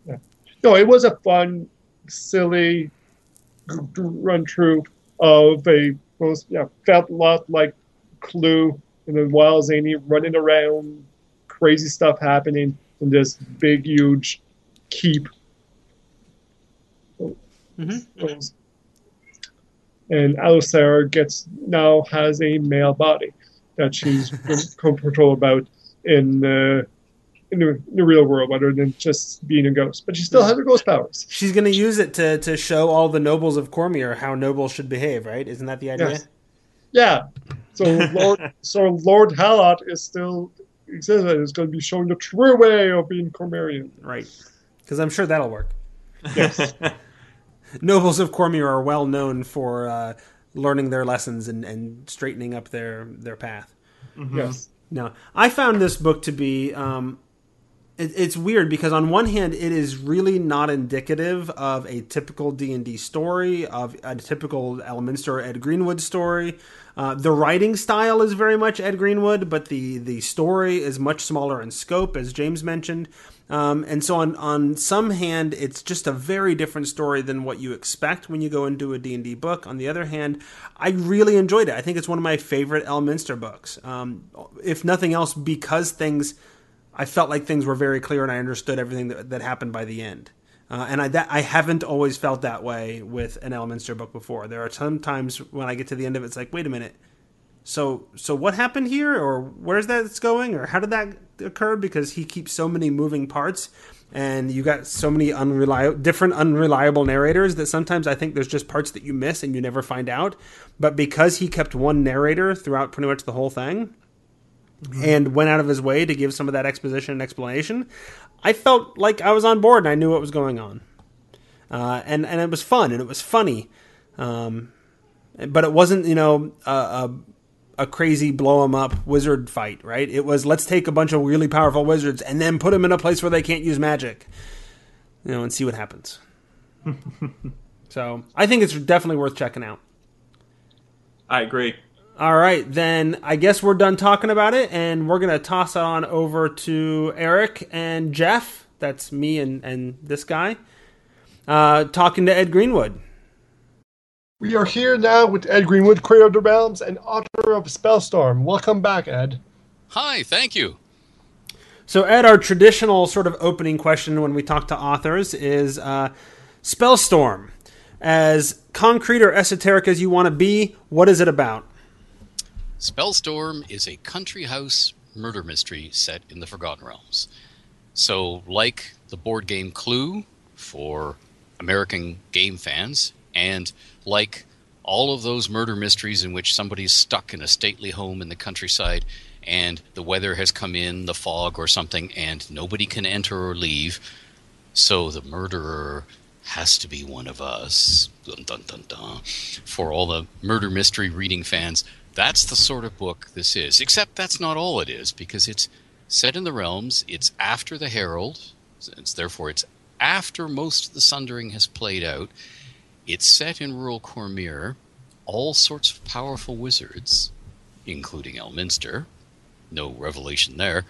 Yeah. No, it was a fun, silly run through of a most yeah felt a lot like Clue and then Wild Zany running around, crazy stuff happening in this big huge keep. Mm-hmm. Those- And Alusair gets now has a male body that she's <laughs> control about in the in the, in the real world, rather than just being a ghost. But she still has her ghost powers. She's going to use it to to show all the nobles of Cormyr how nobles should behave, right? Isn't that the idea? Yes. Yeah. So Lord, <laughs> so Lord Halot is still exists and is going to be showing the true way of being Cormyrean. Right. Because I'm sure that'll work. Yes. <laughs> Nobles of Cormyr are well known for uh, learning their lessons and, and straightening up their their path. yes. No, I found this book to be. Um, it, it's weird because on one hand, it is really not indicative of a typical D and D story, of a typical Elminster Ed Greenwood story. Uh, the writing style is very much Ed Greenwood, but the the story is much smaller in scope, as James mentioned. Um, and so on, on some hand, it's just a very different story than what you expect when you go into a D&D book. On the other hand, I really enjoyed it. I think it's one of my favorite Elminster books. Um, if nothing else, because things, I felt like things were very clear and I understood everything that, that happened by the end. Uh, and I, that, I haven't always felt that way with an Elminster book before. There are some times when I get to the end of it, it's like, wait a minute, so so what happened here or where's that it's going or how did that occur because he keeps so many moving parts and you got so many unreliable different unreliable narrators that sometimes i think there's just parts that you miss and you never find out. But because he kept one narrator throughout pretty much the whole thing and went out of his way to give some of that exposition and explanation i felt like i was on board and i knew what was going on. Uh, and and it was fun and it was funny. Um, but it wasn't you know a, a a crazy blow 'em up wizard fight, right? It was let's take a bunch of really powerful wizards and then put them in a place where they can't use magic, you know, and see what happens. <laughs> so I think it's definitely worth checking out. I agree. All right, then I guess we're done talking about it, and we're gonna toss it on over to Eric and Jeff. That's me and and this guy uh, talking to Ed Greenwood. We are here now with Ed Greenwood, creator of the realms and author of Spellstorm. Welcome back, Ed. Hi, thank you. So, Ed, our traditional sort of opening question when we talk to authors is uh, Spellstorm. As concrete or esoteric as you want to be, what is it about? Spellstorm is a country house murder mystery set in the Forgotten Realms. So, like the board game Clue for American game fans, and like all of those murder mysteries in which somebody's stuck in a stately home in the countryside and the weather has come in, the fog or something, and nobody can enter or leave, so the murderer has to be one of us. Dun, dun, dun, dun. For all the murder mystery reading fans, that's the sort of book this is. Except that's not all it is, because it's set in the realms, it's after the Herald, it's, therefore it's after most of the sundering has played out. It's set in rural Cormyr, all sorts of powerful wizards, including Elminster. No revelation there.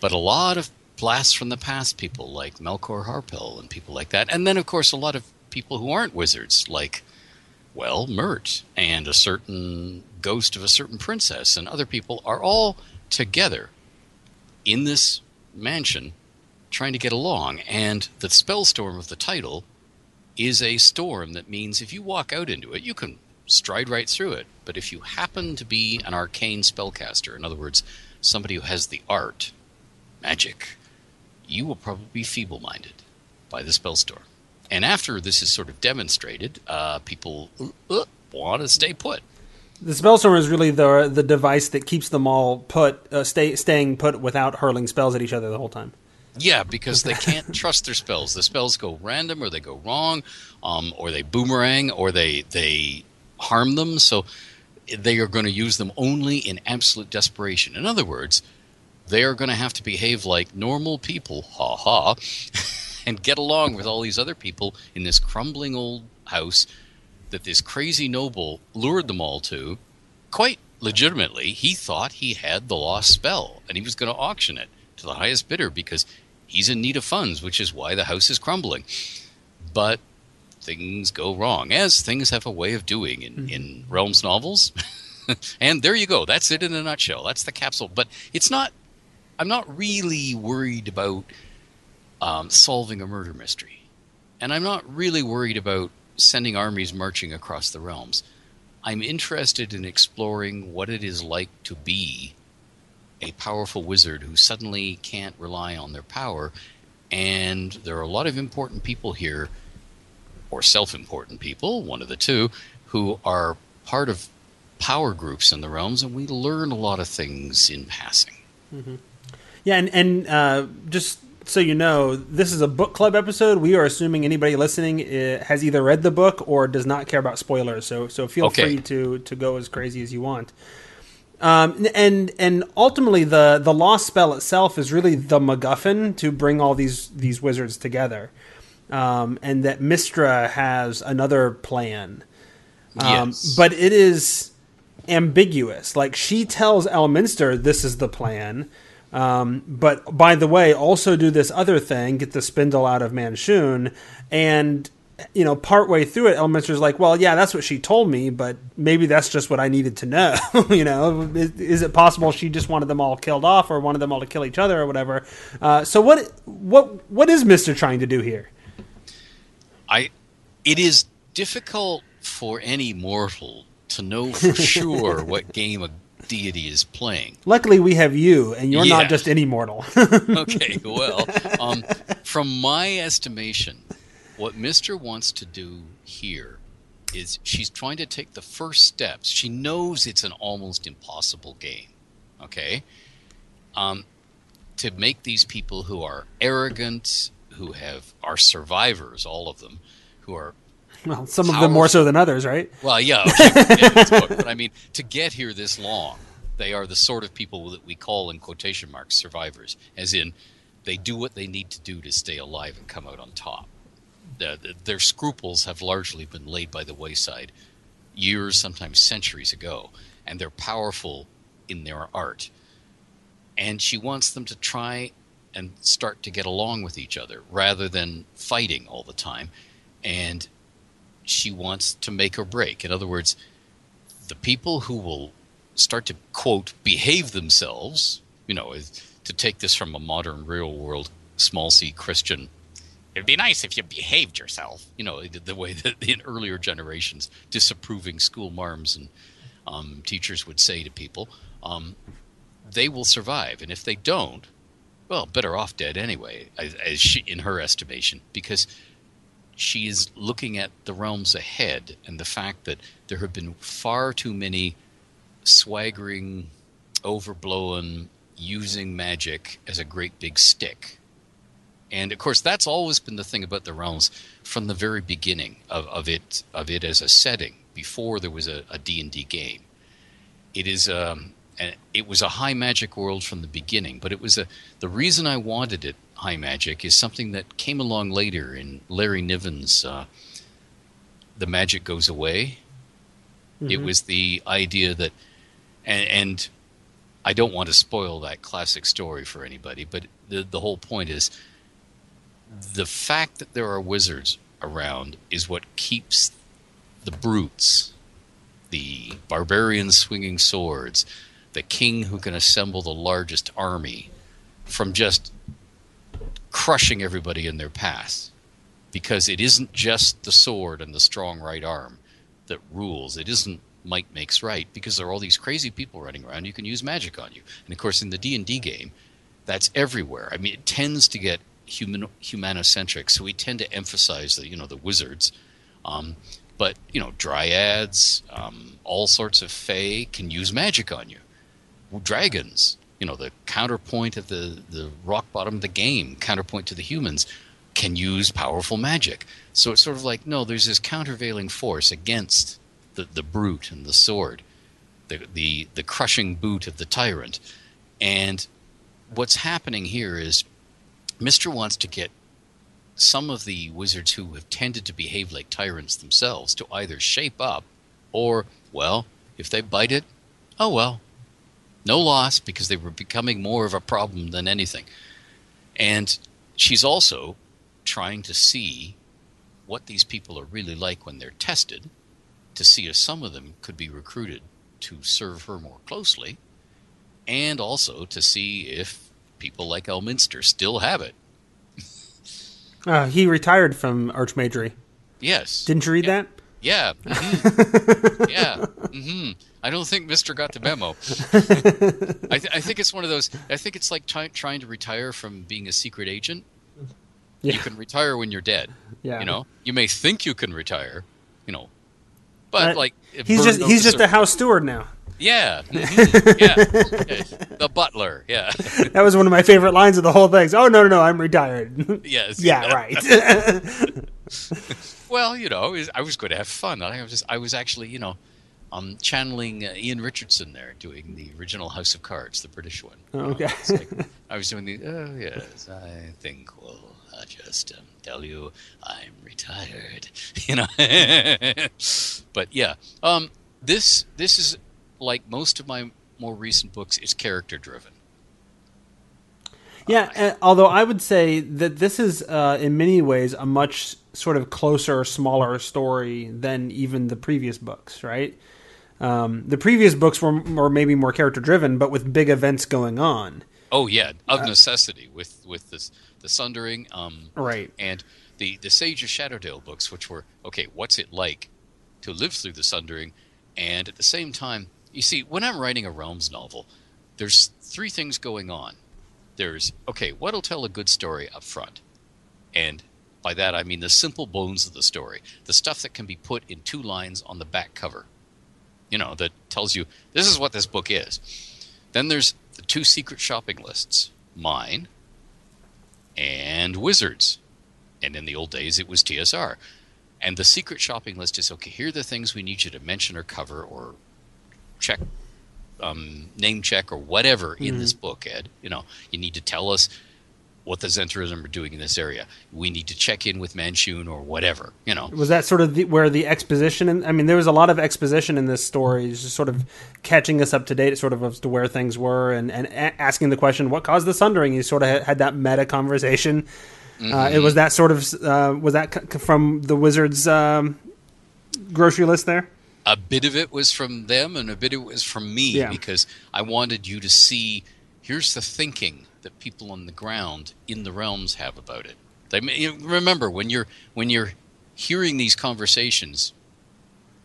But a lot of blasts from the past people like Malchor Harpell and people like that. And then, of course, a lot of people who aren't wizards, like, well, Mirt and a certain ghost of a certain princess and other people are all together in this mansion trying to get along. And the spellstorm of the title is a storm that means if you walk out into it, you can stride right through it. But if you happen to be an arcane spellcaster, in other words, somebody who has the art, magic, you will probably be feeble minded by the spellstorm. And after this is sort of demonstrated, uh, people uh, want to stay put. The spellstorm is really the the device that keeps them all put uh, stay staying put without hurling spells at each other the whole time. Yeah, because they can't trust their spells. The spells go random, or they go wrong, um, or they boomerang, or they they harm them. So they are going to use them only in absolute desperation. In other words, they are going to have to behave like normal people, ha ha, <laughs> and get along with all these other people in this crumbling old house that this crazy noble lured them all to. Quite legitimately, he thought he had the lost spell, and he was going to auction it to the highest bidder because he's in need of funds, which is why the house is crumbling. But things go wrong, as things have a way of doing in, mm-hmm. in Realms novels. <laughs> and there you go. That's it in a nutshell. That's the capsule. But it's not. I'm not really worried about um, solving a murder mystery, and I'm not really worried about sending armies marching across the realms. I'm interested in exploring what it is like to be a powerful wizard who suddenly can't rely on their power. And there are a lot of important people here, or self important people, one of the two, who are part of power groups in the realms, and we learn a lot of things in passing. Mm-hmm. Yeah, and, and uh, just so you know, this is a book club episode. We are assuming anybody listening uh, has either read the book or does not care about spoilers. So so feel okay. free to to go as crazy as you want. Um, and and ultimately, the the lost spell itself is really the MacGuffin to bring all these these wizards together, um, and that Mystra has another plan. Um, yes. But it is ambiguous. Like she tells Elminster this is the plan, um, but by the way, also do this other thing, get the spindle out of Manshoon, and you know, partway through it, Elminster's like, well, yeah, that's what she told me, but maybe that's just what I needed to know. <laughs> you know, is, is, it possible she just wanted them all killed off or wanted them all to kill each other or whatever? Uh, so what, what, what is Mystra trying to do here? I, it is difficult for any mortal to know for <laughs> sure what game a deity is playing. Luckily, we have you, and you're yeah. not just any mortal. <laughs> okay, well, um, from my estimation, what Mystra wants to do here is she's trying to take the first steps. She knows it's an almost impossible game, okay? Um, to make these people who are arrogant, who have are survivors, all of them, who are well, some powerful. of them more so than others, right? Well, yeah, okay, book, but I mean, to get here this long, they are the sort of people that we call, in quotation marks, survivors, as in they do what they need to do to stay alive and come out on top uh, their scruples have largely been laid by the wayside years, sometimes centuries ago, and they're powerful in their art. And she wants them to try and start to get along with each other rather than fighting all the time. And she wants to make or break. In other words, the people who will start to, quote, behave themselves, you know, to take this from a modern real world small c Christian It'd be nice if you behaved yourself. You know, the, way that in earlier generations, disapproving school marms and um, teachers would say to people, um, they will survive. And if they don't, well, better off dead anyway, as, as she, in her estimation, because she is looking at the realms ahead and the fact that there have been far too many swaggering, overblown, using magic as a great big stick and of course, that's always been the thing about the realms from the very beginning of, of it of it as a setting before there was a, a D&D game. It is um, it was a high magic world from the beginning, but it was a the reason I wanted it high magic is something that came along later in Larry Niven's uh, "The Magic Goes Away." Mm-hmm. It was the idea that, and, and I don't want to spoil that classic story for anybody, but the the whole point is the fact that there are wizards around is what keeps the brutes, the barbarians swinging swords, the king who can assemble the largest army, from just crushing everybody in their path. Because it isn't just the sword and the strong right arm that rules. It isn't might makes right because there are all these crazy people running around you can use magic on you and of course in the d&d game that's everywhere i mean it tends to get human humanocentric. So we tend to emphasize the you know the wizards. Um, but you know dryads um, all sorts of fae can use magic on you. Dragons you know the counterpoint of the the rock bottom of the game counterpoint to the humans can use powerful magic. So it's sort of like no there's this countervailing force against the, the brute and the sword, the, the, the crushing boot of the tyrant. And what's happening here is Mystra wants to get some of the wizards who have tended to behave like tyrants themselves to either shape up or, well, if they bite it, oh well. No loss because they were becoming more of a problem than anything. And she's also trying to see what these people are really like when they're tested to see if some of them could be recruited to serve her more closely, and also to see if people like Elminster still have it. Uh, he retired from Archmagery. Yes. Didn't you read yeah. that? Yeah. Mm-hmm. <laughs> yeah. Mm-hmm. I don't think Mystra got the memo. <laughs> I, th- I, think it's one of those. I think it's like t- trying to retire from being a secret agent. Yeah. You can retire when you're dead. Yeah. You know, you may think you can retire. You know, but Uh, like He's just he's just a house steward now. Yeah. <laughs> mhm, yeah. The butler. Yeah. <laughs> That was one of my favorite lines of the whole thing. Oh no no no, I'm retired. <laughs> yes. yeah, right. Well, you know, I was, going to have fun. I was just, I was actually, you know, um, channeling uh, Ian Richardson there, doing the original House of Cards, the British one. You know, Okay. like, I was doing the. Oh yes, I think we'll uh, just um, tell you I'm retired. You know. but yeah, um, this this is like most of my more recent books. It's character driven. Yeah, uh, although I would say that this is, uh, in many ways, a much sort of closer, smaller story than even the previous books, right? Um, the previous books were, were maybe more character driven, but with big events going on. Oh yeah, of necessity with with this the Sundering, um, Right. and the the Sage of Shadowdale books, which were okay. What's it like to live through the Sundering, and at the same time, you see, when I'm writing a Realms novel, there's three things going on. There's okay, what'll tell a good story up front, and by that I mean the simple bones of the story, the stuff that can be put in two lines on the back cover. You know, that tells you this is what this book is. Then there's the two secret shopping lists mine and Wizards. And in the old days, it was TSR. And the secret shopping list is okay, here are the things we need you to mention or cover or check, um, name check or whatever in this book, Ed. You know, you need to tell us what the Zhentarim are doing in this area. We need to check in with Manshoon or whatever, you know. Was that sort of the, where the exposition? In, I mean, there was a lot of exposition in this story, just sort of catching us up to date, sort of as to where things were, and, and a- asking the question, "What caused the sundering?" You sort of had, that meta conversation. Uh, it was that sort of uh, was that c- from the Wizards um, grocery list there. A bit of it was from them and a bit of it was from me Yeah. because I wanted you to see here's the thinking that people on the ground in the realms have about it. They may- you remember when you're when you're hearing these conversations,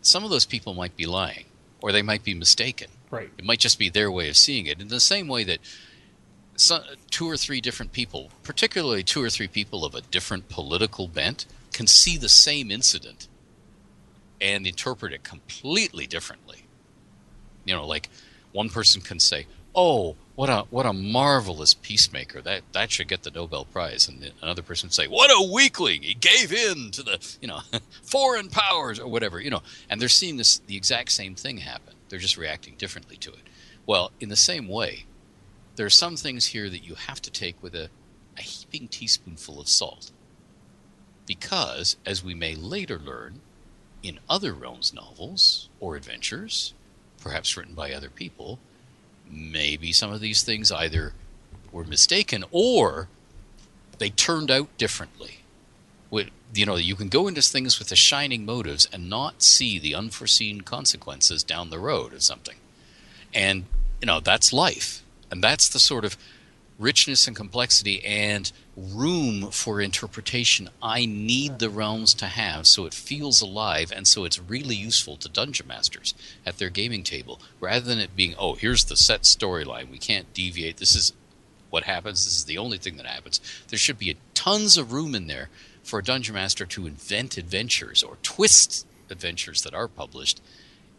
some of those people might be lying or they might be mistaken. Right. It might just be their way of seeing it. In the same way that so, two or three different people, particularly two or three people of a different political bent, can see the same incident and interpret it completely differently. You know, like one person can say, "Oh, what a what a marvelous peacemaker! That that should get the Nobel Prize," and another person say, "What a weakling! He gave in to the you know <laughs> foreign powers or whatever." You know, and they're seeing this the exact same thing happen. They're just reacting differently to it. Well, in the same way, there are some things here that you have to take with a, a heaping teaspoonful of salt. Because, as we may later learn, in other realms novels or adventures, perhaps written by other people, maybe some of these things either were mistaken or they turned out differently. You know, you can go into things with the shining motives and not see the unforeseen consequences down the road of something. And, you know, that's life. And that's the sort of richness and complexity and room for interpretation I need the realms to have so it feels alive and so it's really useful to dungeon masters at their gaming table rather than it being, oh, here's the set storyline. We can't deviate. This is what happens. This is the only thing that happens. There should be tons of room in there for a dungeon master to invent adventures or twist adventures that are published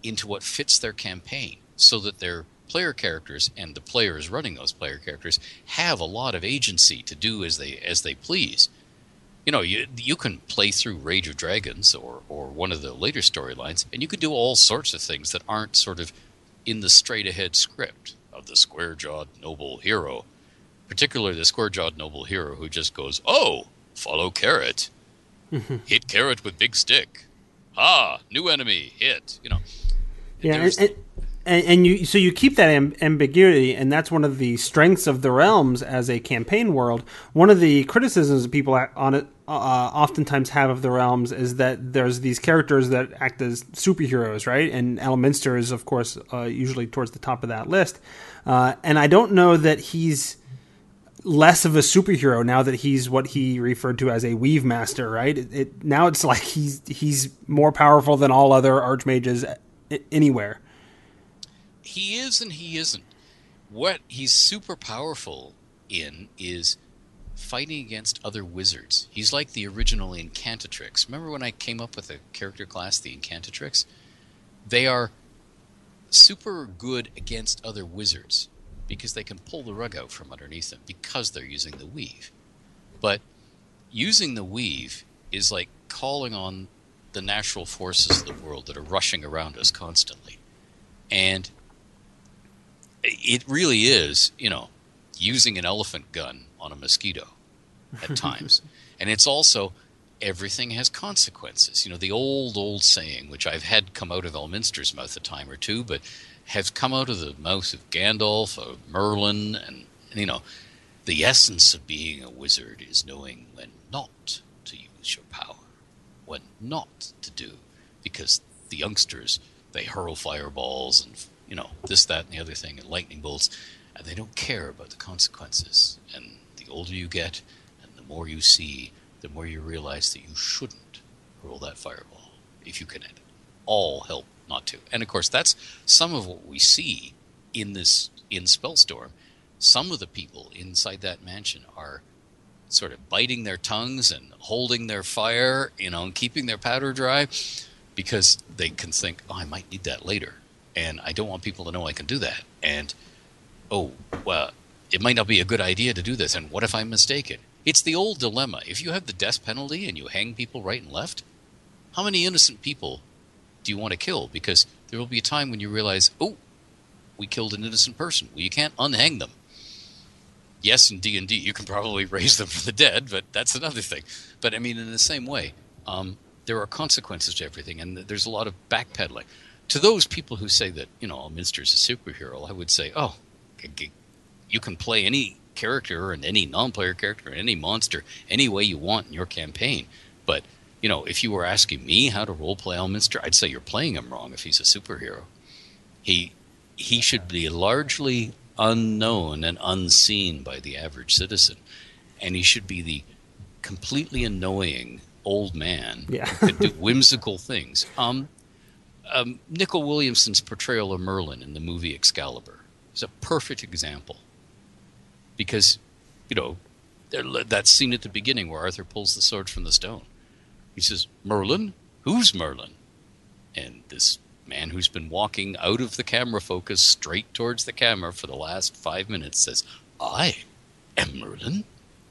into what fits their campaign so that their player characters and the players running those player characters have a lot of agency to do as they as they please. You know, you you can play through Rage of Dragons or or one of the later storylines, and you can do all sorts of things that aren't sort of in the straight ahead script of the square jawed noble hero, particularly the square jawed noble hero who just goes, "Oh, follow carrot, hit carrot with big stick, ah, new enemy, hit." You know, Yeah, there's- and, and, and you so you keep that amb- ambiguity, and that's one of the strengths of the realms as a campaign world. One of the criticisms people on it uh, oftentimes have of the realms is that there's these characters that act as superheroes, right? And Elminster is, of course, uh, usually towards the top of that list. Uh, and I don't know that he's less of a superhero now that he's what he referred to as a weave master, right? It, it now it's like he's he's more powerful than all other archmages a- anywhere. He is and he isn't. What he's super powerful in is fighting against other wizards. He's like the original Incantatrix. Remember when I came up with a character class, the Incantatrix? They are super good against other wizards because they can pull the rug out from underneath them because they're using the weave. But using the weave is like calling on the natural forces of the world that are rushing around us constantly. And it really is, you know, using an elephant gun on a mosquito at <laughs> times. and it's also everything has consequences. You know, the old, old saying, which I've had come out of Elminster's mouth a time or two, but has come out of the mouth of Gandalf, of Merlin, and, and you know, the essence of being a wizard is knowing when not to use your power, when not to do, because the youngsters they hurl fireballs and you know this, that, and the other thing, and lightning bolts, and they don't care about the consequences. And the older you get, and the more you see, the more you realize that you shouldn't hurl that fireball if you can all help not to. And of course, that's some of what we see in this in Spellstorm. Some of the people inside that mansion are sort of biting their tongues and holding their fire, you know, and keeping their powder dry because they can think, oh, I might need that later. And I don't want people to know I can do that. And, oh, well, it might not be a good idea to do this. And what if I'm mistaken? It's the old dilemma. If you have the death penalty and you hang people right and left, how many innocent people do you want to kill? Because there will be a time when you realize, oh, we killed an innocent person. Well, you can't unhang them. Yes, in D and D, you can probably raise them from the dead, but that's another thing. But I mean, in the same way, um, there are consequences to everything, and there's a lot of backpedaling. To those people who say that you know Minster's a superhero, I would say, oh, you can play any character and any non-player character and any monster any way you want in your campaign. But you know, if you were asking me how to roleplay Elminster, I'd say you're playing him wrong if he's a superhero. He he should be largely unknown and unseen by the average citizen, and he should be the completely annoying old man Yeah. who could do whimsical things. Um, um, Nicol Williamson's portrayal of Merlin in the movie Excalibur is a perfect example because you know that scene at the beginning where Arthur pulls the sword from the stone. He says, "Merlin, who's Merlin?" And this man who's been walking out of the camera focus straight towards the camera for the last five minutes says, "I am Merlin,"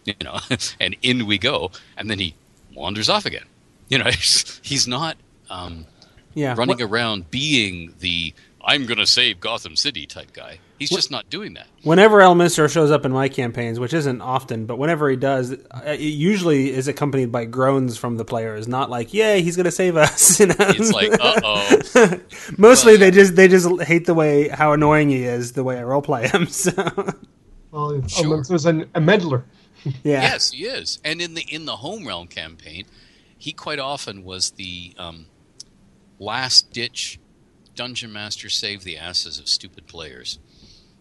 you know, <laughs> and in we go, and then he wanders off again. You know, <laughs> he's not um, Yeah, running what- around being the I'm going to save Gotham City type guy. He's just not doing that. Whenever El Elminster shows up in my campaigns, which isn't often, but whenever he does, uh, it usually is accompanied by groans from the players. Not like, "Yay, he's going to save us." <laughs> You know? It's like, <laughs> uh oh. <laughs> Mostly, they just they just hate the way how annoying he is, the way I roleplay him. So, Well, Sure. there's an, a meddler. yeah, Yes, he is. And in the in the home realm campaign, he quite often was the um, last ditch dungeon master save the asses of stupid players.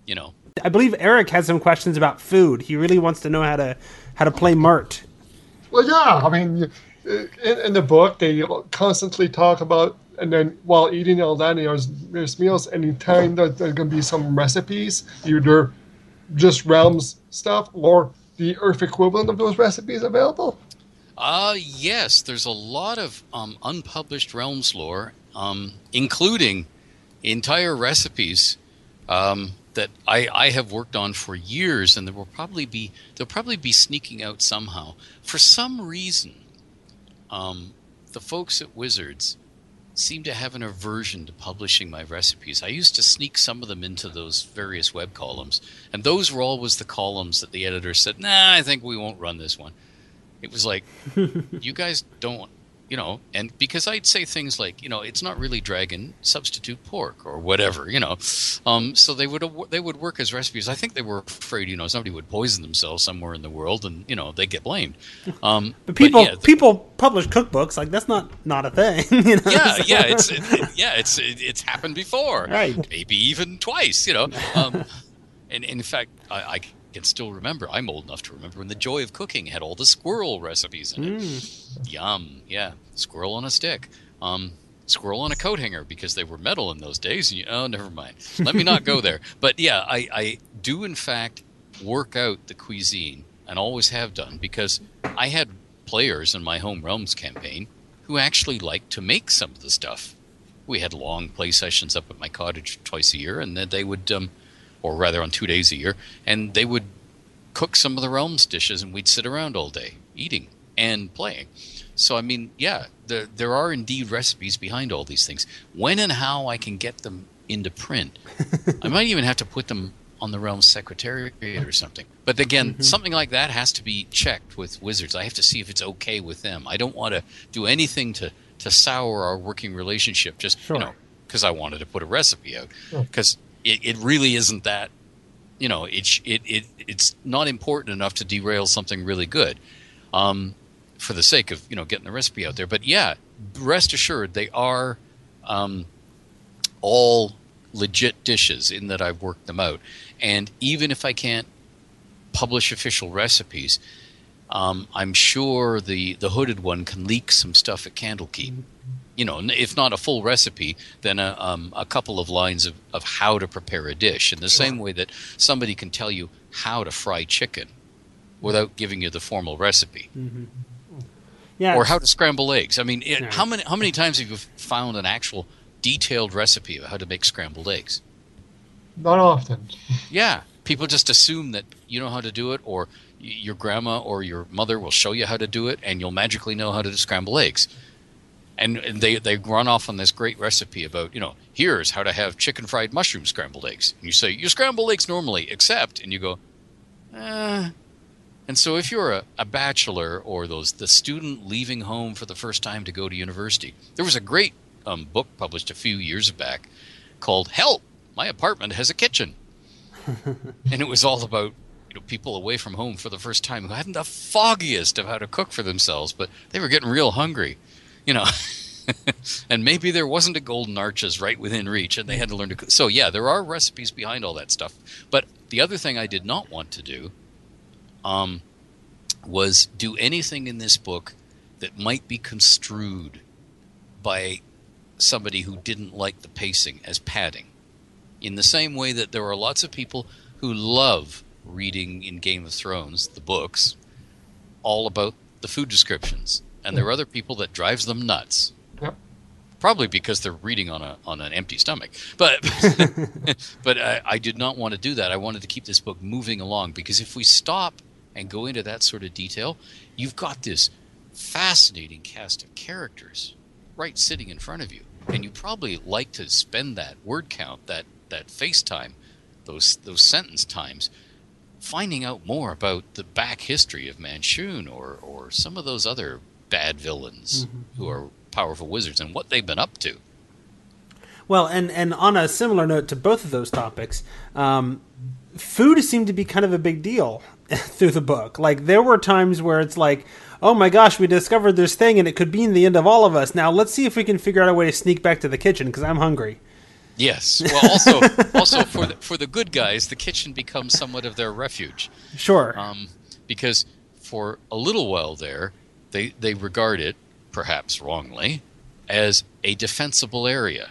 You know, I believe Eric has some questions about food. He really wants to know how to how to play Mirt. Well, yeah. I mean, in, in the book, they constantly talk about, and then while eating all that, there's, there's meals. Anytime that there's going to be some recipes, either just realms stuff or the Earth equivalent of those recipes available. Uh, yes, there's a lot of um, unpublished Realms lore, um, including entire recipes um, that I, I have worked on for years, and there will probably be they'll probably be sneaking out somehow. For some reason, um, the folks at Wizards seem to have an aversion to publishing my recipes. I used to sneak some of them into those various web columns, and those were always the columns that the editor said, "Nah, I think we won't run this one." It was like, <laughs> you guys don't, you know, and because I'd say things like, you know, it's not really dragon, substitute pork or whatever, you know. Um, so they would they would work as recipes. I think they were afraid, you know, somebody would poison themselves somewhere in the world, and you know they get blamed. <laughs> Um, But people yeah, people publish cookbooks like that's not not a thing. <laughs> You know? yeah, So- yeah, it's it, it- yeah, it's it, it's happened before, Right. Maybe even twice, you know. Um, and, and in fact, I, I can still remember. I'm old enough to remember when the Joy of Cooking had all the squirrel recipes in it. Yum, yeah, squirrel on a stick. Um, squirrel on a coat hanger because they were metal in those days. And you, oh, never mind. Let me not go there. <laughs> But yeah, I, I do in fact work out the cuisine and always have done because I had players in my home realms campaign who actually liked to make some of the stuff. We had long play sessions up at my cottage twice a year, and then they would, um, or rather on two days a year, and they would cook some of the realms dishes, and we'd sit around all day eating and playing. So I mean, yeah, there there are indeed recipes behind all these things. When and how I can get them into print, I might even have to put them on the realm secretariat or something. But again, mm-hmm. something like that has to be checked with Wizards. I have to see if it's okay with them. I don't want to do anything to to sour our working relationship just Sure. you know because I wanted to put a recipe out because it, it really isn't that you know it, it it it's not important enough to derail something really good um, for the sake of you know getting the recipe out there. But yeah, rest assured they are um, all legit dishes in that I've worked them out. And even if I can't publish official recipes, um, I'm sure the the hooded one can leak some stuff at Candlekeep. You know, if not a full recipe, then a, um, a couple of lines of, of how to prepare a dish. In the same way that somebody can tell you how to fry chicken without giving you the formal recipe yeah. or how to scramble eggs. I mean, it, Yeah. how many how many times have you found an actual detailed recipe of how to make scrambled eggs? Not often. <laughs> Yeah, people just assume that you know how to do it, or your grandma or your mother will show you how to do it, and you'll magically know how to scramble eggs. And, they they run off on this great recipe about you know here's how to have chicken fried mushroom scrambled eggs. And you say you scramble eggs normally, except, and you go, eh. And so if you're a, a bachelor or those the student leaving home for the first time to go to university, there was a great um, book published a few years back called "Help! My apartment has a kitchen." <laughs> and it was all about you know people away from home for the first time who hadn't the foggiest of how to cook for themselves, but they were getting real hungry, you know. <laughs> and maybe there wasn't a golden arches right within reach, and they had to learn to cook. So yeah, there are recipes behind all that stuff. But the other thing I did not want to do, um, was do anything in this book that might be construed by somebody who didn't like the pacing as padding in the same way that there are lots of people who love reading in Game of Thrones the books all about the food descriptions, and there are other people that drives them nuts. Yep. Probably because they're reading on a on an empty stomach. But <laughs> but I, I did not want to do that. I wanted to keep this book moving along because if we stop and go into that sort of detail, you've got this fascinating cast of characters right sitting in front of you, and you probably like to spend that word count, that that face time, those those sentence times, finding out more about the back history of Manshoon or or some of those other bad villains who are powerful wizards and what they've been up to. Well, and and on a similar note to both of those topics, um, food seemed to be kind of a big deal <laughs> through the book. Like there were times where it's like, oh my gosh, we discovered this thing and it could be in the end of all of us. Now let's see if we can figure out a way to sneak back to the kitchen because I'm hungry. Yes. <laughs> Well, also also for the, for the good guys, the kitchen becomes somewhat of their refuge. Sure. um, because for a little while there, they they regard it, perhaps wrongly, as a defensible area,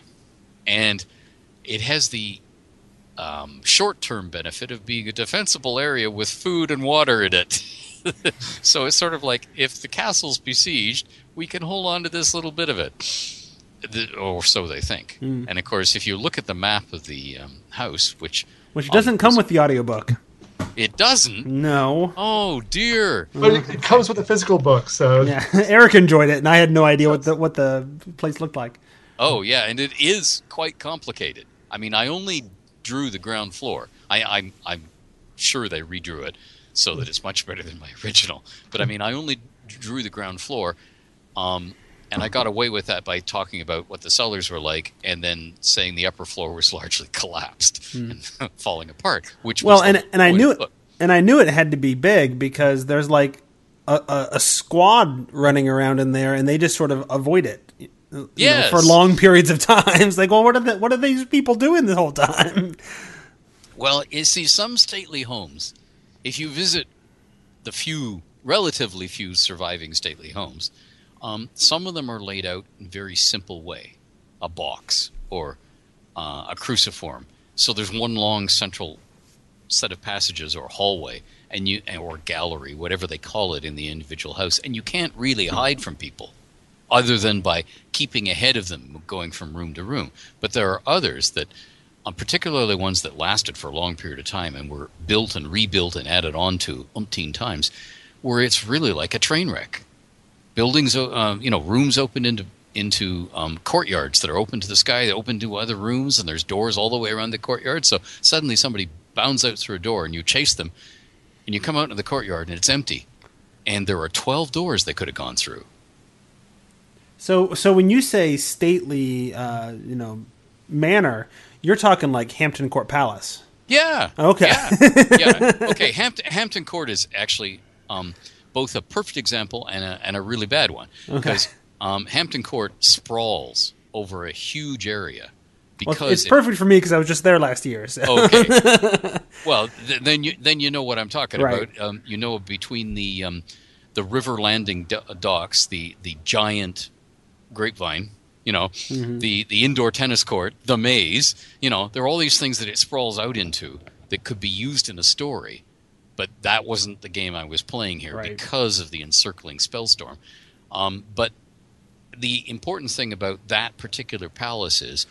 and it has the um, short-term benefit of being a defensible area with food and water in it. <laughs> so it's sort of like if the castle's besieged, we can hold on to this little bit of it. The- Or so they think. And of course, if you look at the map of the um, house, which Which doesn't come with the audiobook. It doesn't. No. Oh dear! But it, it comes with a physical book, so Yeah, <laughs> Eric enjoyed it, and I had no idea what the what the place looked like. Oh yeah, and it is quite complicated. I mean, I only drew the ground floor. I, I'm I'm sure they redrew it so that it's much better than my <laughs> original. But I mean, I only drew the ground floor, um, and I got away with that by talking about what the cellars were like, and then saying the upper floor was <laughs> largely collapsed hmm. and <laughs> falling apart. Which. Well, and and I knew it, and I knew it had to be big because there's like a, a, a squad running around in there, and they just sort of avoid it. you know, for long periods of time. It's <laughs> like, well, what are the, what are these people doing the whole time? Well, you see, some stately homes, if you visit the few, relatively few surviving stately homes, um, some of them are laid out in a very simple way. A box or uh, a cruciform. So there's one long central set of passages or hallway and you or gallery whatever they call it in the individual house and you can't really hide from people other than by keeping ahead of them going from room to room. But there are others that um, particularly ones that lasted for a long period of time and were built and rebuilt and added on to umpteen times where it's really like a train wreck buildings uh, you know rooms open into into um, courtyards that are open to the sky they open to other rooms and there's doors all the way around the courtyard so suddenly somebody bounds out through a door and you chase them and you come out into the courtyard and it's empty and there are 12 doors they could have gone through So, so when you say stately, uh, you know, manor, you're talking like Hampton Court Palace. Yeah. Okay. Yeah. yeah. <laughs> Okay. Hampton, Hampton Court is actually um, both a perfect example and a, and a really bad one because um, Hampton Court sprawls over a huge area Well, because it's it- perfect for me because I was just there last year. So. okay. <laughs> well, th- then you then you know what I'm talking Right. about. Um, you know between the um, the river landing do- docks, the the giant grapevine, you know, the the indoor tennis court, the maze. You know, there are all these things that it sprawls out into that could be used in a story. But that wasn't the game I was playing here Right. because of the encircling spellstorm. Um, but the important thing about that particular palace is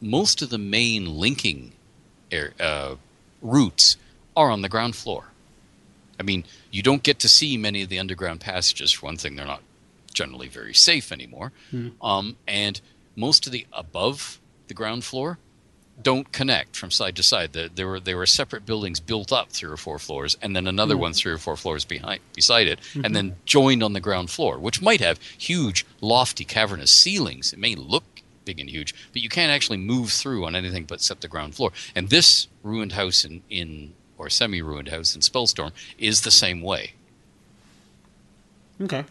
most of the main linking air, uh, routes are on the ground floor. I mean, you don't get to see many of the underground passages. For one thing, they're not generally very safe anymore. Um, and most of the above the ground floor don't connect from side to side. The, there were there were separate buildings built up three or four floors, and then another mm. one three or four floors behind beside it, and mm-hmm. then joined on the ground floor, which might have huge, lofty, cavernous ceilings. It may look big and huge, but you can't actually move through on anything but set the ground floor. And this ruined house in, in or semi-ruined house in Spellstorm is the same way, Okay.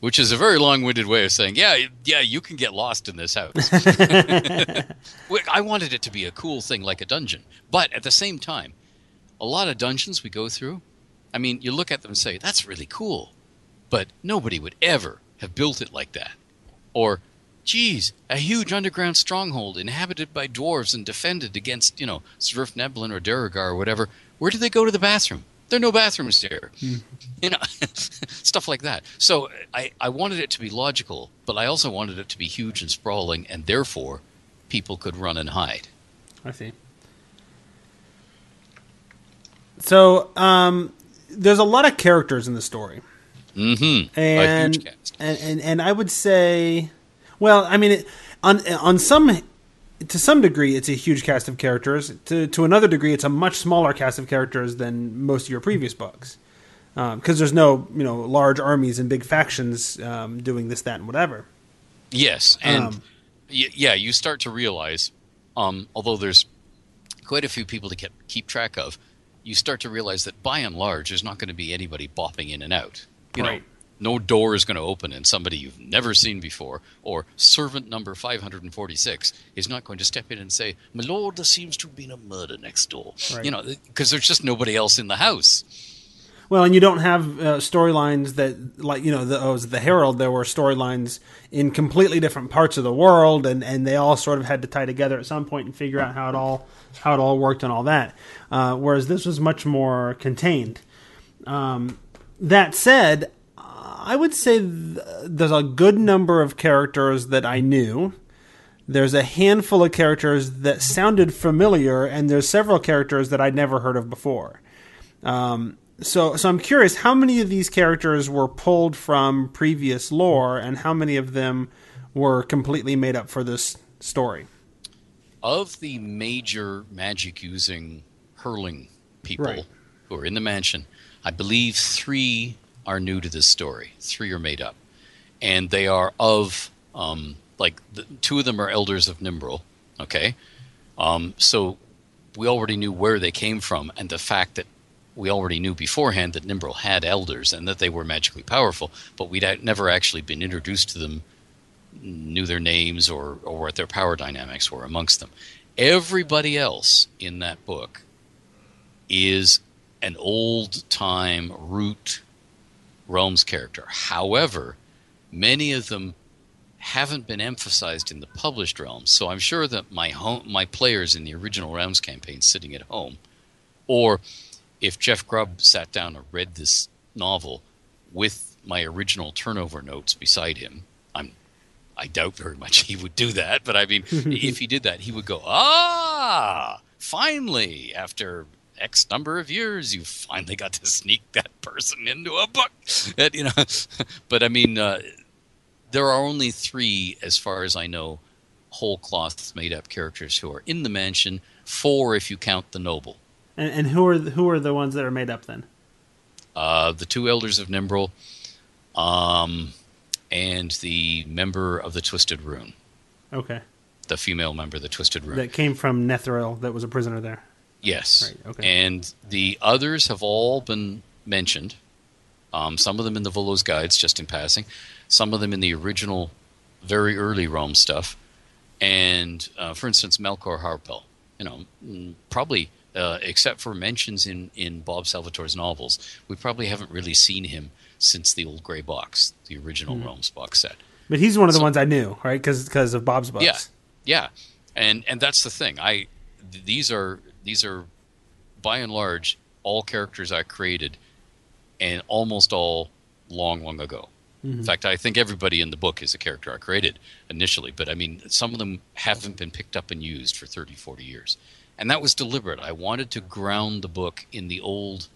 Which is a very long-winded way of saying, yeah, yeah, you can get lost in this house. <laughs> I wanted it to be a cool thing like a dungeon, but at the same time, a lot of dungeons we go through, I mean, you look at them and say, that's really cool, but nobody would ever have built it like that. Or, geez, a huge underground stronghold inhabited by dwarves and defended against, you know, Svirfneblin or Duergar or whatever. Where do they go to the bathroom? There are no bathrooms there. You know, <laughs> stuff like that. So I, I wanted it to be logical, but I also wanted it to be huge and sprawling, and therefore people could run and hide. I see. So, um, there's a lot of characters in the story. Mm-hmm. and, a huge cast. and and and I would say, well, I mean, it, on on some to some degree, it's a huge cast of characters. To to another degree, it's a much smaller cast of characters than most of your previous books, because there's no you know large armies and big factions um, doing this, that, and whatever. Yes, and Um, y- yeah, you start to realize, um, although there's quite a few people to keep, keep track of, you start to realize that by and large, there's not going to be anybody bopping in and out. You Right. know, no door is going to open and somebody you've never seen before, or servant number 546 is not going to step in and say, "My lord, there seems to have been a murder next door." Right. You know, because there's just nobody else in the house. Well, and you don't have uh, storylines that, like you know, the, oh, the Herald. There were storylines in completely different parts of the world, and, and they all sort of had to tie together at some point and figure out how it all how it all worked and all that. Uh, whereas this was much more contained. Um, that said, I would say th- there's a good number of characters that I knew. There's a handful of characters that sounded familiar, and there's several characters that I'd never heard of before. Um, so, so I'm curious, how many of these characters were pulled from previous lore, and how many of them were completely made up for this story? of the major magic using hurling people Right. who are in the mansion, I believe three are new to this story. Three are made up. And they are of, um, like, the, two of them are elders of Nimbral, okay? Um, so we already knew where they came from, and the fact that we already knew beforehand that Nimbral had elders and that they were magically powerful, but we'd never actually been introduced to them knew their names or, or what their power dynamics were amongst them. Everybody else in that book is an old time root realms character. However, many of them haven't been emphasized in the published realms. So I'm sure that my home, my players in the original realms campaign sitting at home, or if Jeff Grubb sat down and read this novel with my original turnover notes beside him, I'm I doubt very much <laughs> he would do that, but I mean, <laughs> if he did that, he would go, "Ah, finally, after X number of years, you finally got to sneak that <laughs> person into a book." And, you know, <laughs> but I mean, uh, there are only three, as far as I know, whole cloth made up characters who are in the mansion. Four, if you count the noble. And, and who are the, who are the ones that are made up then? uh, the two elders of Nimbral, um, and the member of the Twisted Rune, Okay, the female member of the Twisted Rune. that came from Netheril, that was a prisoner there. Yes. Right, okay. And the others have all been mentioned. Um, some of them in the Volo's guides, just in passing. Some of them in the original, very early Realms stuff. And uh, for instance, Malchor Harpell. You know, mm, probably uh, except for mentions in in Bob Salvatore's novels, we probably haven't really seen him since the old gray box, the original Hmm. Realms box set. But he's one of the So- ones I knew, right? Because of Bob's books. Yeah, yeah, and and that's the thing. I these are these are by and large all characters I created, and almost all long, long ago. In fact, I think everybody in the book is a character I created initially, but I mean, some of them haven't been picked up and used for 30, 40 years. And that was deliberate. I wanted to ground the book in the old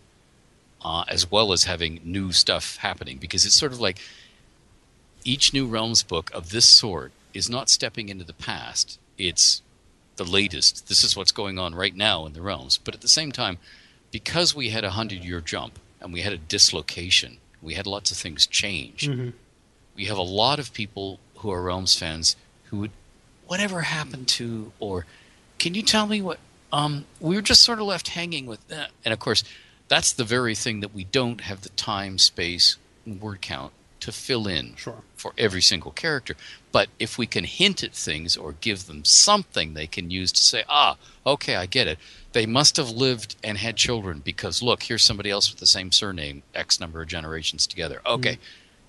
uh, as well as having new stuff happening because it's sort of like each new Realms book of this sort is not stepping into the past. It's the latest. This is what's going on right now in the Realms. But at the same time, because we had a hundred year jump and we had a dislocation, we had lots of things change. We have a lot of people who are Realms fans who would, whatever happened to, or can you tell me what? Um, we were just sort of left hanging with that. And of course, that's the very thing that we don't have the time, space, word count to fill in Sure. for every single character. But if we can hint at things or give them something they can use to say, ah, okay, I get it. They must have lived and had children because look, here's somebody else with the same surname, X number of generations together. Okay,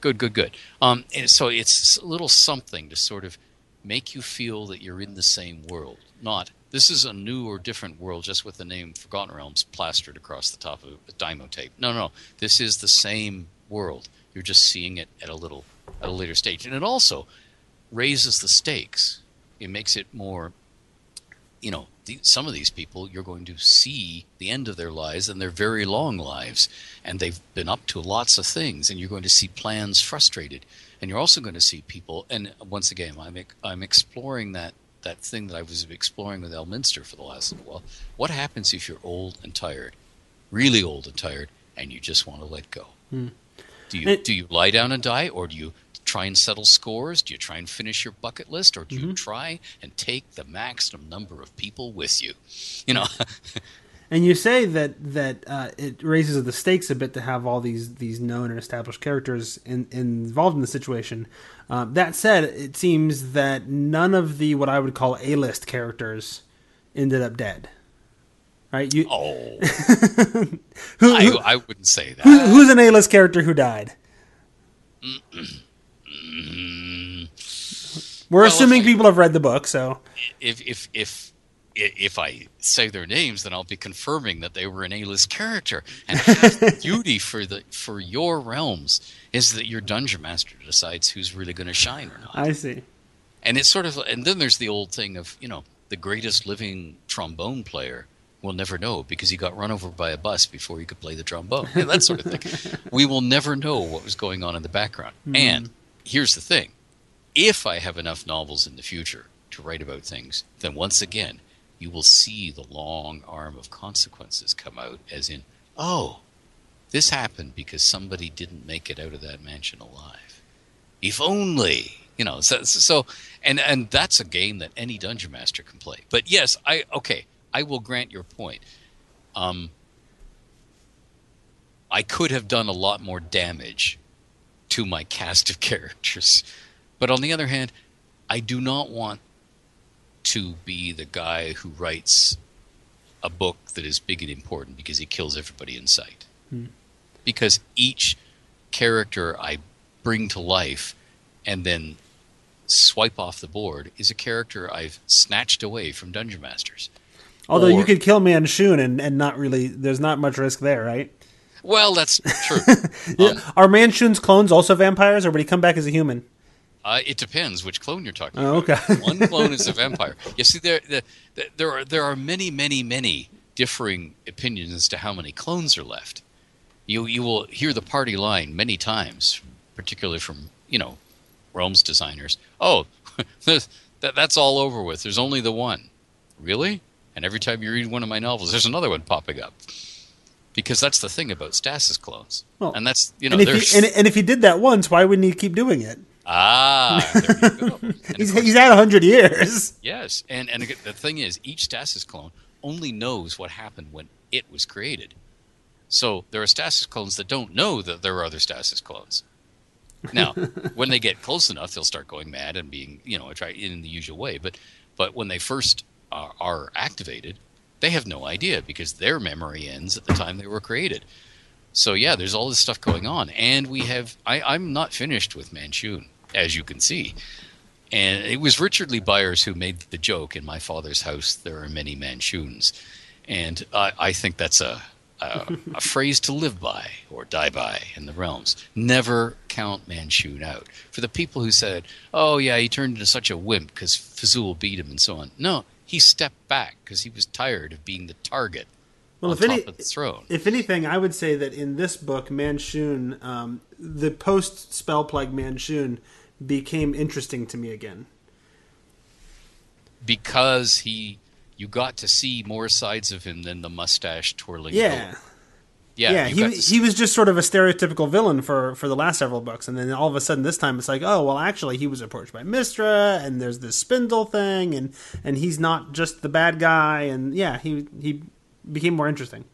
good, good, good. Um, so it's a little something to sort of make you feel that you're in the same world, not this is a new or different world just with the name Forgotten Realms plastered across the top of a Dymo tape. No, no, this is the same world. You're just seeing it at a little at a later stage, and it also raises the stakes. It makes it more, you know, the, some of these people you're going to see the end of their lives and their very long lives, and they've been up to lots of things, and you're going to see plans frustrated, and you're also going to see people. And once again, I'm I'm exploring that that thing that I was exploring with Elminster for the last little while. What happens if you're old and tired, really old and tired, and you just want to let go? Hmm. Do you do you lie down and die, or do you try and settle scores? Do you try and finish your bucket list, or do Mm-hmm. you try and take the maximum number of people with you? <laughs> You know, <laughs> And you say that that uh, it raises the stakes a bit to have all these these known and established characters in, involved in the situation. Uh, that said, it seems that none of the what I would call A list characters ended up dead. Right? You oh, <laughs> who, I, who, I wouldn't say that. who- who's an A list character who died? We're Well, assuming I- people have read the book, so if if if if I say their names, then I'll be confirming that they were an A-list character. And <laughs> half the beauty for the for your realms is that your dungeon master decides who's really going to shine or not. I see. And it's sort of, and then there's the old thing of you know the greatest living trombone player will never know because he got run over by a bus before he could play the trombone. And <laughs> that sort of thing. we will never know what was going on in the background. Hmm. And here's the thing: if I have enough novels in the future to write about things, then once again you will see the long arm of consequences come out, as in, oh, this happened because somebody didn't make it out of that mansion alive. If only, you know. So, so and and that's a game that any dungeon master can play. But yes, I okay, I will grant your point. Um, I could have done a lot more damage to my cast of <laughs> characters, but on the other hand, I do not want to be the guy who writes a book that is big and important because he kills everybody in sight. Because each character I bring to life and then swipe off the board is a character I've snatched away from Dungeon Masters. Although you could kill Manshoon and, and not really, there's not much risk there, right? Well, that's true. <laughs> Um, Are Manshoon's clones also vampires, or would he come back as a human? Uh, it depends which clone you're talking Oh, about. okay. One clone is a <laughs> vampire. You see, there, there, there are there are many, many, many differing opinions as to how many clones are left. You you will hear the party line many times, particularly from you know, Realms designers. Oh, <laughs> that, that's all over with. There's only the one. Really? And every time you read one of my novels, there's another one popping up. Because that's the thing about stasis clones, Well, and that's you know, and, if there's he, and, and if he did that once, why wouldn't he keep doing it? ah, there you go. <laughs> He's, course- he's had 100 years. Yes, and and the thing is, each stasis clone only knows what happened when it was created. So there are stasis clones that don't know that there are other stasis clones. Now, <laughs> when they get close enough, they'll start going mad and being, you know, try in the usual way. But but when they first are, are activated, they have no idea because their memory ends at the time they were created. So yeah, there's all this stuff going on, and we have. I, I'm not finished with Manshoon, as you can see. And it was Richard Lee Byers who made the joke in my father's house. There are many Manshoons, and I, I think that's a, a a phrase to live by or die by in the realms. Never count Manshoon out. For the people who said, "Oh yeah, he turned into such a wimp because Fzoul beat him and so on," no, he stepped back because he was tired of being the target Well, if any, of the throne. if anything, I would say that in this book, Manshoon, um, the post spell plague Manshoon became interesting to me again. because he you got to see more sides of him than the mustache twirling Yeah, goat. Yeah, yeah. he got to see- he was just sort of a stereotypical villain for for the last several books, and then all of a sudden this time it's like, oh well, actually he was approached by Mystra, and there's this spindle thing, and and he's not just the bad guy, and yeah, he he became more interesting.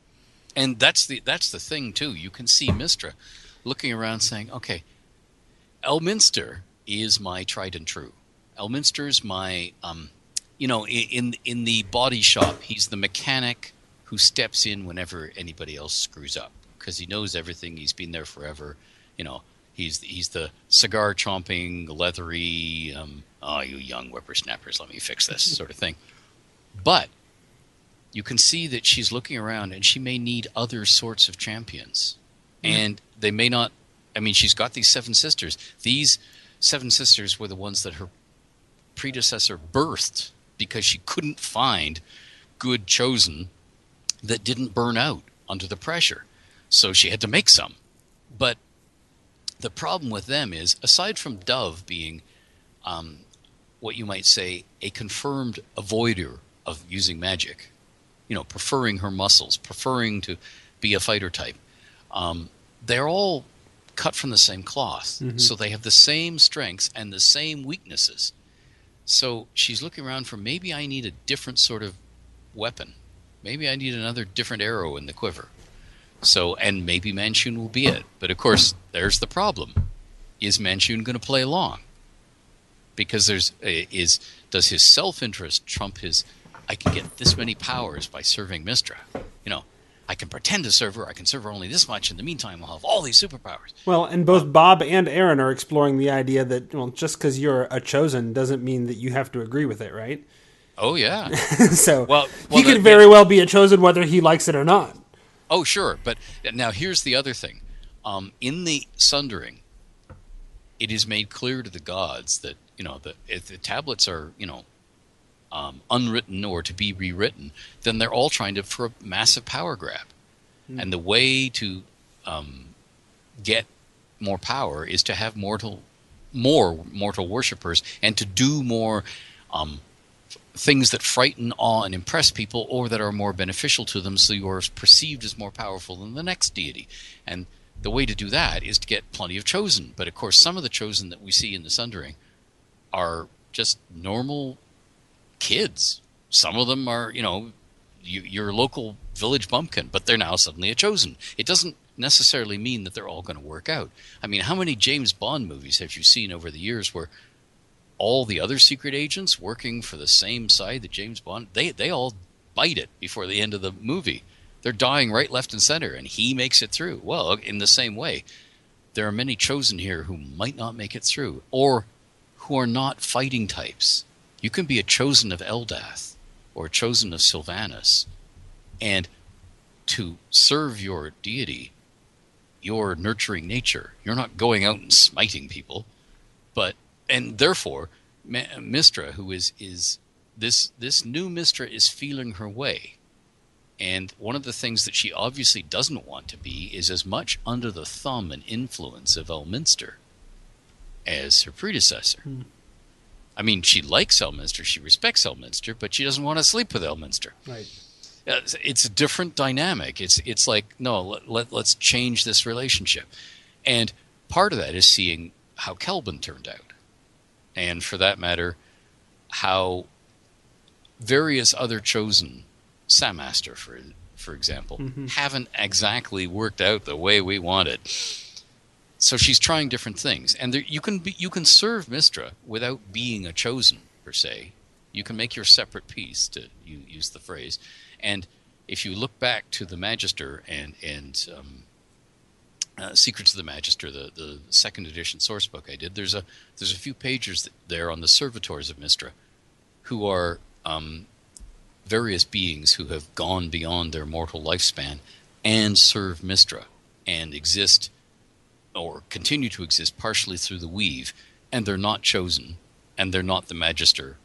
and that's the that's the thing too you can see Mystra looking around saying okay elminster is my tried and true elminster's my um you know in in the body shop he's the mechanic who steps in whenever anybody else screws up because he knows everything he's been there forever you know he's he's the cigar chomping leathery um oh you young whippersnappers let me fix this <laughs> sort of thing but you can see that she's looking around and she may need other sorts of champions. And they may not, I mean, she's got these seven sisters. These seven sisters were the ones that her predecessor birthed because she couldn't find good chosen that didn't burn out under the pressure. So she had to make some. But the problem with them is, aside from Dove being um, what you might say a confirmed avoider of using magic, you know, preferring her muscles, preferring to be a fighter type, um, they're all cut from the same cloth. So they have the same strengths and the same weaknesses. So she's looking around for maybe I need a different sort of weapon. Maybe I need another different arrow in the quiver. So, and maybe Manshoon will be it. But of course, there's the problem: is Manshoon going to play along? Because there's is does his self-interest trump his? I can get this many powers by serving Mystra. You know, I can pretend to serve her. I can serve her only this much. In the meantime, I'll have all these superpowers. Well, and both um, Bob and Erin are exploring the idea that well, just because you're a chosen doesn't mean that you have to agree with it, right? Oh yeah. <laughs> so Well- he could the- very well be a chosen whether he likes it or not. Oh, sure. But now here's the other thing. Um, in the Sundering, it is made clear to the gods that you know the if the tablets are you know um, unwritten or to be rewritten, then they're all trying to for a massive power grab, and the way to um, get more power is to have mortal more mortal worshippers and to do more um, things that frighten, awe, and impress people, or that are more beneficial to them, so you are perceived as more powerful than the next deity. And the way to do that is to get plenty of chosen. But of course, some of the chosen that we see in the Sundering are just normal kids. Some of them are, you know, you, your local village bumpkin, but they're now suddenly a chosen. It doesn't necessarily mean that they're all going to work out. I mean, how many James Bond movies have you seen over the years where all the other secret agents working for the same side that James Bond they they all bite it before the end of the movie. They're dying right, left, and center, and he makes it through. Well, in the same way, there are many chosen here who might not make it through, or who are not fighting types. You can be a chosen of Eldath or a chosen of Sylvanus, and to serve your deity, your nurturing nature. You're not going out and smiting people, but and therefore, Mystra, who is is this this new Mystra, is feeling her way, and one of the things that she obviously doesn't want to be is as much under the thumb and influence of Elminster as her predecessor. I mean, she likes Elminster, she respects Elminster, but she doesn't want to sleep with Elminster. Right. Uh, it's- it's a different dynamic. It's it's like no, let, let let's change this relationship, and part of that is seeing how Khelben turned out, and for that matter, how various other chosen Sammaster, for for example, haven't exactly worked out the way we wanted. So she's trying different things, and there, you can be, you can serve Mystra without being a chosen per se. You can make your separate piece, to you use the phrase, and if you look back to the Magister and and um, uh, Secrets of the Magister, the, the second edition source book I did, there's a there's a few pages there on the servitors of Mystra, who are um, various beings who have gone beyond their mortal lifespan and serve Mystra and exist or continue to exist partially through the weave, and they're not chosen, and they're not the Magister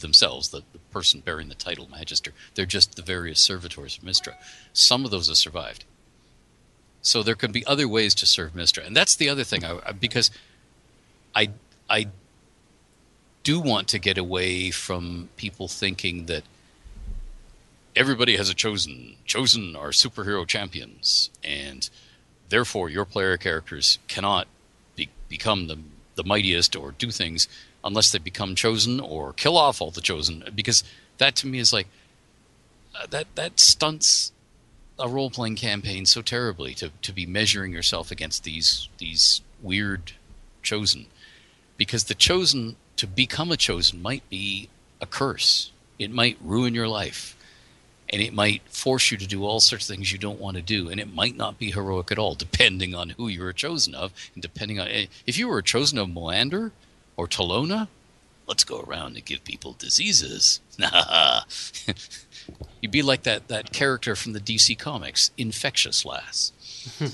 themselves, the, the person bearing the title Magister. They're just the various servitors of Mystra. Some of those have survived. So there could be other ways to serve Mystra, and that's the other thing. I- because I I do want to get away from people thinking that everybody has a chosen. Chosen are superhero champions, and therefore your player characters cannot be, become the the mightiest or do things unless they become chosen or kill off all the chosen. Because that to me is like uh, that that stunts a role playing campaign so terribly to to be measuring yourself against these these weird chosen because the chosen to become a chosen might be a curse. It might ruin your life. And it might force you to do all sorts of things you don't want to do. And it might not be heroic at all, depending on who you were chosen of. And depending on eh, if you were chosen of Moander or Talona, let's go around and give people diseases. <laughs> <laughs> You'd be like that, that character from the DC Comics, Infectious Lass.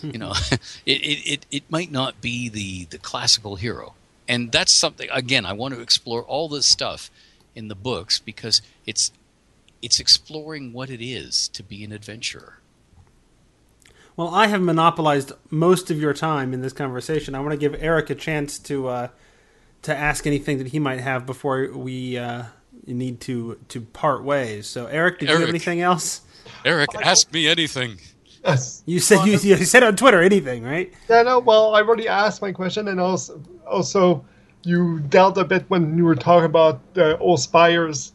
you know, <laughs> it, it, it, it might not be the, the classical hero. And that's something, again, I want to explore all this stuff in the books because it's it's exploring what it is to be an adventurer. Well, I have monopolized most of your time in this conversation. I want to give Eric a chance to uh, to ask anything that he might have before we uh, need to to part ways. So, Eric, did you have anything else? Eric, ask me anything. Yes. You said you, you said on Twitter anything, right? Yeah, no, well, I've already asked my question, and also, also you dealt a bit when you were talking about the old spires.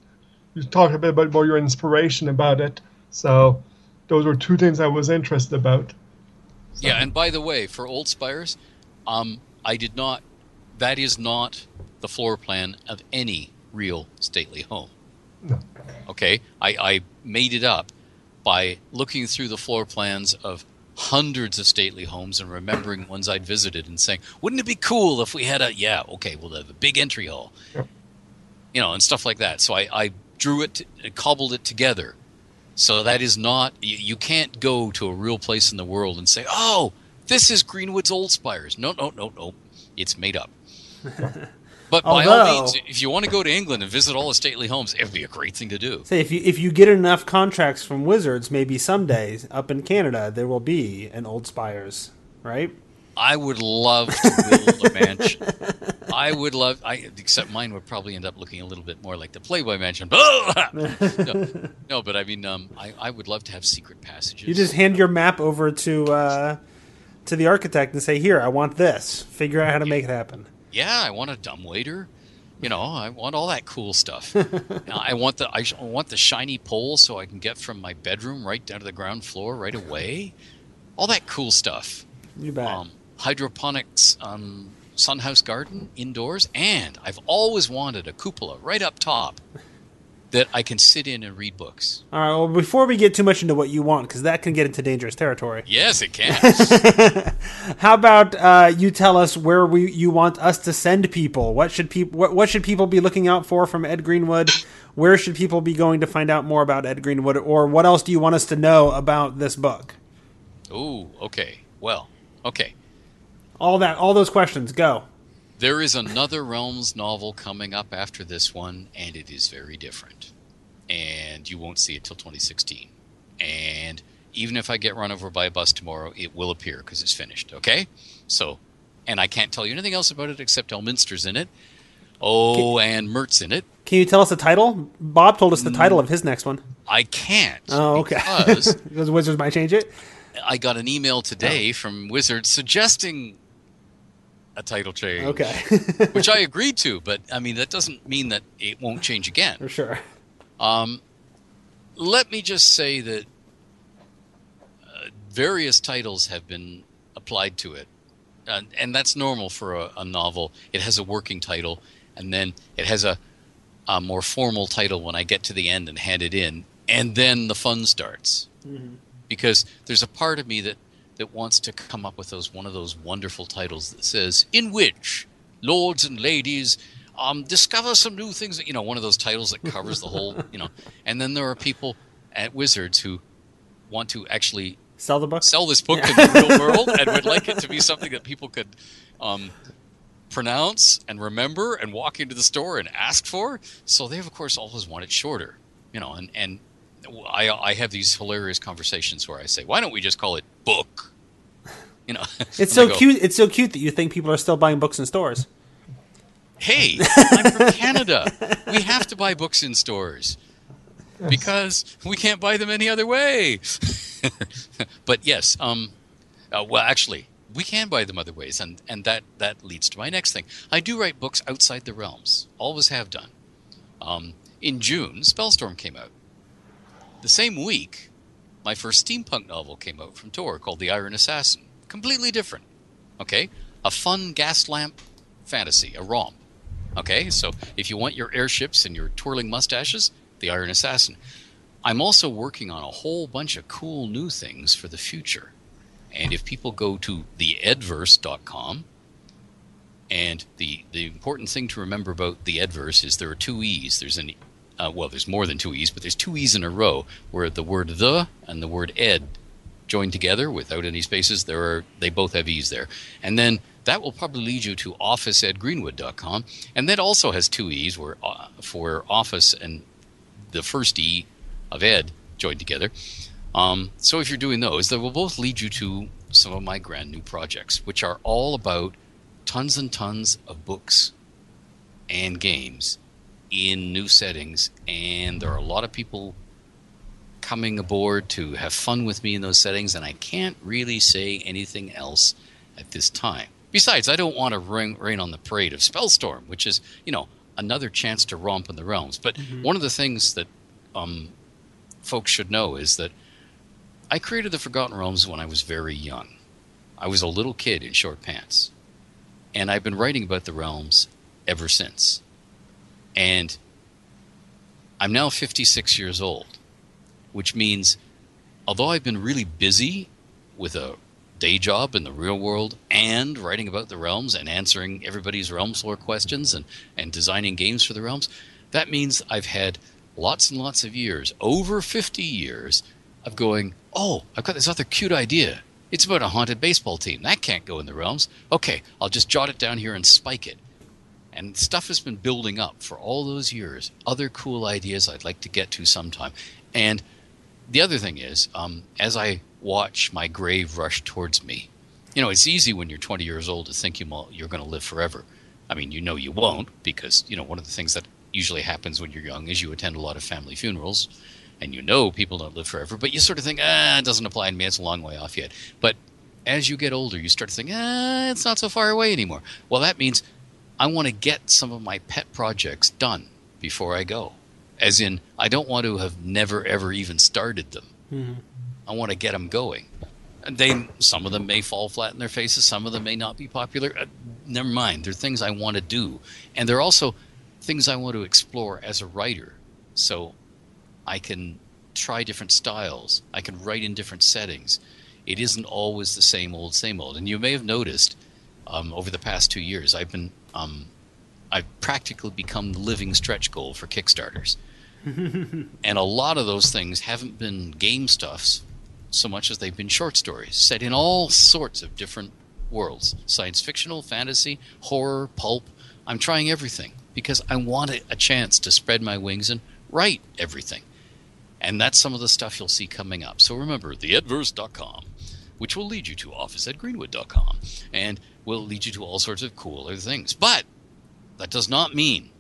You talked a bit about more your inspiration about it. So those were two things I was interested about. Yeah, and by the way, for Old Spires, um, I did not. That is not the floor plan of any real stately home. Okay, I, I made it up by looking through the floor plans of hundreds of stately homes and remembering ones I'd visited and saying, "Wouldn't it be cool if we had a yeah? Okay, we'll have a big entry hall, you know, and stuff like that." So I, I drew it, t- cobbled it together. So that is not you, you can't go to a real place in the world and say, "Oh, this is Greenwood's Old Spires." No, no, no, no. It's made up. <laughs> But by all means, if you want to go to England and visit all the stately homes, it would be a great thing to do. Say if you if you get enough contracts from Wizards, maybe someday up in Canada there will be an Old Spires, right? I would love to build a mansion. <laughs> I would love, I except mine would probably end up looking a little bit more like the Playboy Mansion. <laughs> no, no, but I mean, um, I, I would love to have secret passages. You just hand your map over to uh, to the architect and say, "Here, I want this. Figure out how to make it happen." Yeah, I want a dumb waiter. You know, I want all that cool stuff. <laughs> I want the I want the shiny pole so I can get from my bedroom right down to the ground floor right away. All that cool stuff. You bet. um, hydroponics um, sunhouse garden indoors, and I've always wanted a cupola right up top that I can sit in and read books. All right. Well, before we get too much into what you want, because that can get into dangerous territory. Yes, it can. <laughs> How about uh, you tell us where we you want us to send people? What should people what, what should people be looking out for from Ed Greenwood? Where should people be going to find out more about Ed Greenwood, or what else do you want us to know about this book? Ooh, okay. Well, okay. All that, all those questions. Go. There is another Realms novel coming up after this one, and it is very different. And you won't see it till 2016. And even if I get run over by a bus tomorrow, it will appear because it's finished. Okay? So, and I can't tell you anything else about it except Elminster's in it. Oh, and Mirt's in it. Can you tell us the title? Bob told us the title of his next one. I can't. Oh, okay. Because <laughs> because Wizards might change it. I got an email today oh. from Wizards suggesting a title change. Okay, <laughs> which I agreed to, but I mean that doesn't mean that it won't change again. for sure. Um, let me just say that uh, various titles have been applied to it, uh, and that's normal for a, a novel. It has a working title, and then it has a, a more formal title when I get to the end and hand it in, and then the fun starts. Because there's a part of me that that wants to come up with those one of those wonderful titles that says in which lords and ladies um, discover some new things you know one of those titles that covers the whole you know. And then there are people at wizards who want to actually Sell the book. sell this book in the real world and would like it to be something that people could um, pronounce and remember and walk into the store and ask for. So they have of course always want it shorter you know and and I, I have these hilarious conversations where I say, "Why don't we just call it book?" You know, <laughs> It's so go, cute. It's so cute that you think people are still buying books in stores. Hey, I'm from <laughs> Canada. We have to buy books in stores because we can't buy them any other way. <laughs> but yes, um, uh, well, actually, we can buy them other ways, and and that that leads to my next thing. I do write books outside the realms. Always have done. Um, in June, Spellstorm came out. The same week, my first steampunk novel came out from Tor called The Iron Assassin. Completely different. Okay? A fun gas lamp fantasy, a romp. Okay? So if you want your airships and your twirling mustaches, The Iron Assassin. I'm also working on a whole bunch of cool new things for the future. And if people go to theedverse.com, and the, the important thing to remember about the Edverse is there are two E's. There's an uh, well, there's more than two E's, but there's two E's in a row where the word the and the word ed joined together without any spaces. There are they both have E's there, and then that will probably lead you to officeedgreenwood.com, and that also has two E's where uh, for office and the first E of Ed joined together. Um, so if you're doing those, they will both lead you to some of my grand new projects, which are all about tons and tons of books and games in new settings. And there are a lot of people coming aboard to have fun with me in those settings, and I can't really say anything else at this time. Besides, I don't want to rain, rain on the parade of Spellstorm, which is, you know, another chance to romp in the realms. But one of the things that um, folks should know is that I created the Forgotten Realms when I was very young. I was a little kid in short pants. And I've been writing about the realms ever since. And I'm now 56 years old, which means although I've been really busy with a day job in the real world and writing about the realms and answering everybody's realms lore questions and, and designing games for the realms, that means I've had lots and lots of years, over 50 years, of going, oh, I've got this other cute idea. It's about a haunted baseball team. That can't go in the realms. Okay, I'll just jot it down here and spike it. And stuff has been building up for all those years. Other cool ideas I'd like to get to sometime. And the other thing is, um, as I watch my grave rush towards me, you know, it's easy when you're 20 years old to think you mo- you're going to live forever. I mean, you know you won't because, you know, one of the things that usually happens when you're young is you attend a lot of family funerals and you know people don't live forever, but you sort of think, ah, it doesn't apply to me. It's a long way off yet. But as you get older, you start to think, ah, it's not so far away anymore. Well, that means I want to get some of my pet projects done before I go. As in, I don't want to have never ever even started them. I want to get them going. And they, some of them may fall flat in their faces. Some of them may not be popular. Uh, never mind. They're things I want to do, and they're also things I want to explore as a writer. So I can try different styles. I can write in different settings. It isn't always the same old, same old. And you may have noticed um, over the past two years, I've been um, I've practically become the living stretch goal for Kickstarters. <laughs> and a lot of those things haven't been game stuffs so much as they've been short stories set in all sorts of different worlds science fictional, fantasy, horror, pulp. I'm trying everything because I want a, chance to spread my wings and write everything. And that's some of the stuff you'll see coming up. So remember, theedverse.com, which will lead you to office at greenwood.com and will lead you to all sorts of cool other things. But that does not mean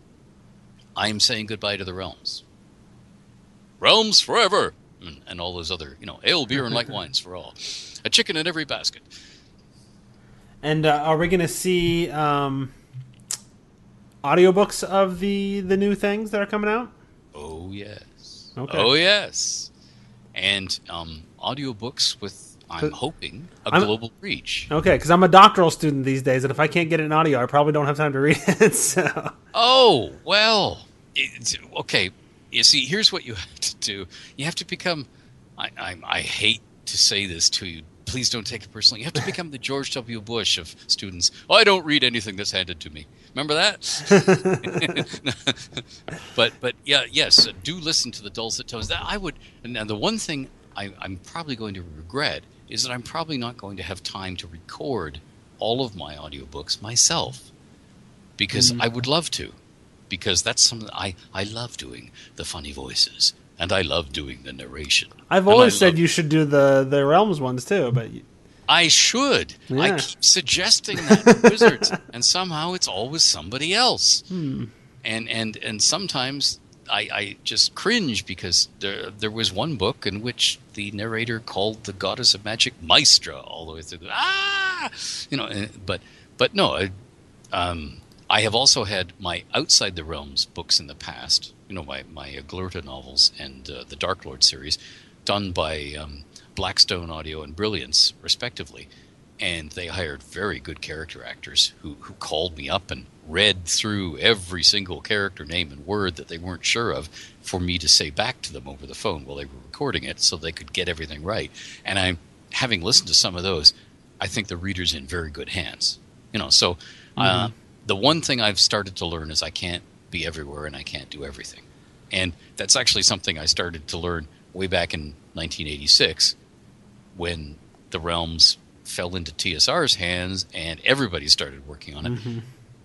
I am saying goodbye to the realms. Realms forever! And, and all those other, you know, ale, beer, and light <laughs> wines for all. A chicken in every basket. And uh, are we going to see um, audiobooks of the the new things that are coming out? Oh, yes. Okay. Oh, yes. And um, audiobooks with, I'm hoping, a I'm- global reach. Okay, because I'm a doctoral student these days, and if I can't get it in audio, I probably don't have time to read <laughs> it. So, Oh, well. Okay. You see, here's what you <laughs> have to do. You have to become. I, I, I hate to say this to you. Please don't take it personally. You have to <laughs> become the George W. Bush of students. Oh, I don't read anything that's handed to me. Remember that? but but yeah, yes. uh, Do listen to the dulcet tones. That I would. And and the one thing I, I'm probably going to regret is that I'm probably not going to have time to record all of my audiobooks myself because mm. I would love to, because that's something I I love doing the funny voices and I love doing the narration. I've always said love- you should do the the realms ones too, but you- I should. I keep suggesting that to wizards, <laughs> and somehow it's always somebody else. Hmm. And and and sometimes I, I just cringe because there there was one book in which the narrator called the goddess of magic Maestra all the way through. Ah, you know, eh, but but no. I, um, I have also had my Outside the Realms books in the past, you know, my, my Glurta novels and uh, the Dark Lord series, done by um, Blackstone Audio and Brilliance, respectively. And they hired very good character actors who, who called me up and read through every single character name and word that they weren't sure of for me to say back to them over the phone while they were recording it so they could get everything right. And I'm having listened to some of those, I think the reader's in very good hands. You know, so uh, the one thing I've started to learn is I can't be everywhere and I can't do everything. And that's actually something I started to learn way back in 1986 when the realms fell into TSR's hands and everybody started working on it.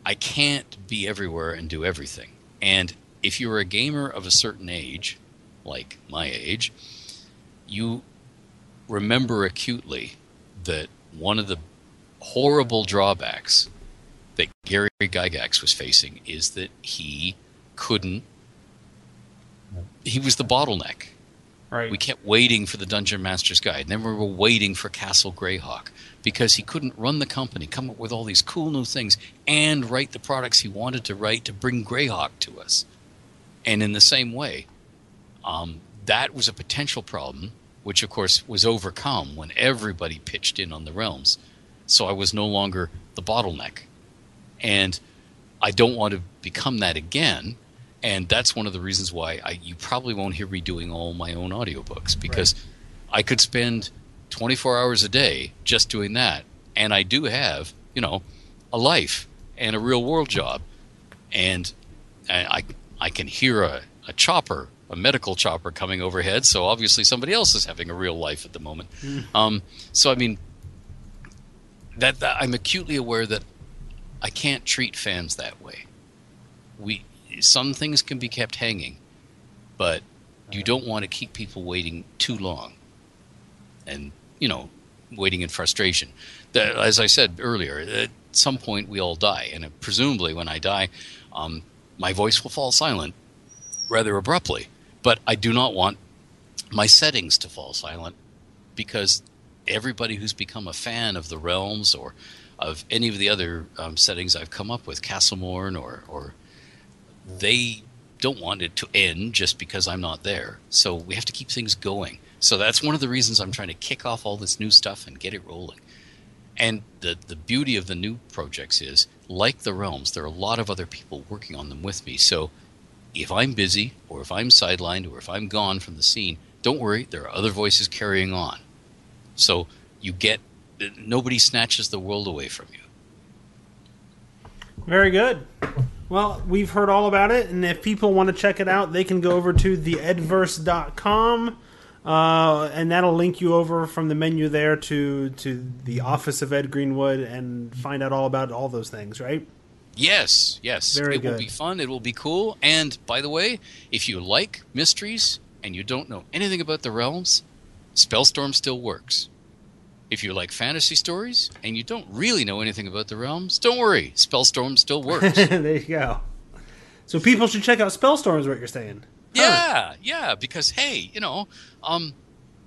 I can't be everywhere and do everything. And if you're a gamer of a certain age, like my age, you remember acutely that one of the horrible drawbacks that Gary Gygax was facing is that he couldn't. He was the bottleneck. Right. We kept waiting for the Dungeon Master's Guide. And Then we were waiting for Castle Greyhawk because he couldn't run the company, come up with all these cool new things, and write the products he wanted to write to bring Greyhawk to us. And in the same way, um, that was a potential problem, which of course was overcome when everybody pitched in on the realms. So I was no longer the bottleneck. And I don't want to become that again. And that's one of the reasons why I, you probably won't hear me doing all my own audiobooks because I could spend 24 hours a day just doing that. And I do have, you know, a life and a real world job. And I, I, can hear a, a chopper, a medical chopper coming overhead. So obviously somebody else is having a real life at the moment. Um, so, I mean, that, that I'm acutely aware that I can't treat fans that way. We some things can be kept hanging, but you don't want to keep people waiting too long, and you know, waiting in frustration. That, as I said earlier, at some point we all die, and presumably when I die, um, my voice will fall silent rather abruptly. But I do not want my settings to fall silent because everybody who's become a fan of the realms or of any of the other um, settings I've come up with, Castlemorn or or they don't want it to end just because I'm not there. So we have to keep things going. So that's one of the reasons I'm trying to kick off all this new stuff and get it rolling. And the the beauty of the new projects is, like the realms, there are a lot of other people working on them with me. So if I'm busy or if I'm sidelined or if I'm gone from the scene, don't worry, there are other voices carrying on. So you get nobody snatches the world away from you. Very good. Well, we've heard all about it, and if people want to check it out, they can go over to theedverse.com, uh, and that'll link you over from the menu there to to the office of Ed Greenwood and find out all about all those things, right? Yes, yes. Very it will be fun. It will be cool. And by the way, if you like mysteries and you don't know anything about the realms, Spellstorm still works. If you like fantasy stories and you don't really know anything about the realms, don't worry. Spellstorm still works. <laughs> there you go. So people should check out Spellstorm, is what you're saying. Yeah, yeah, because hey, you know, um,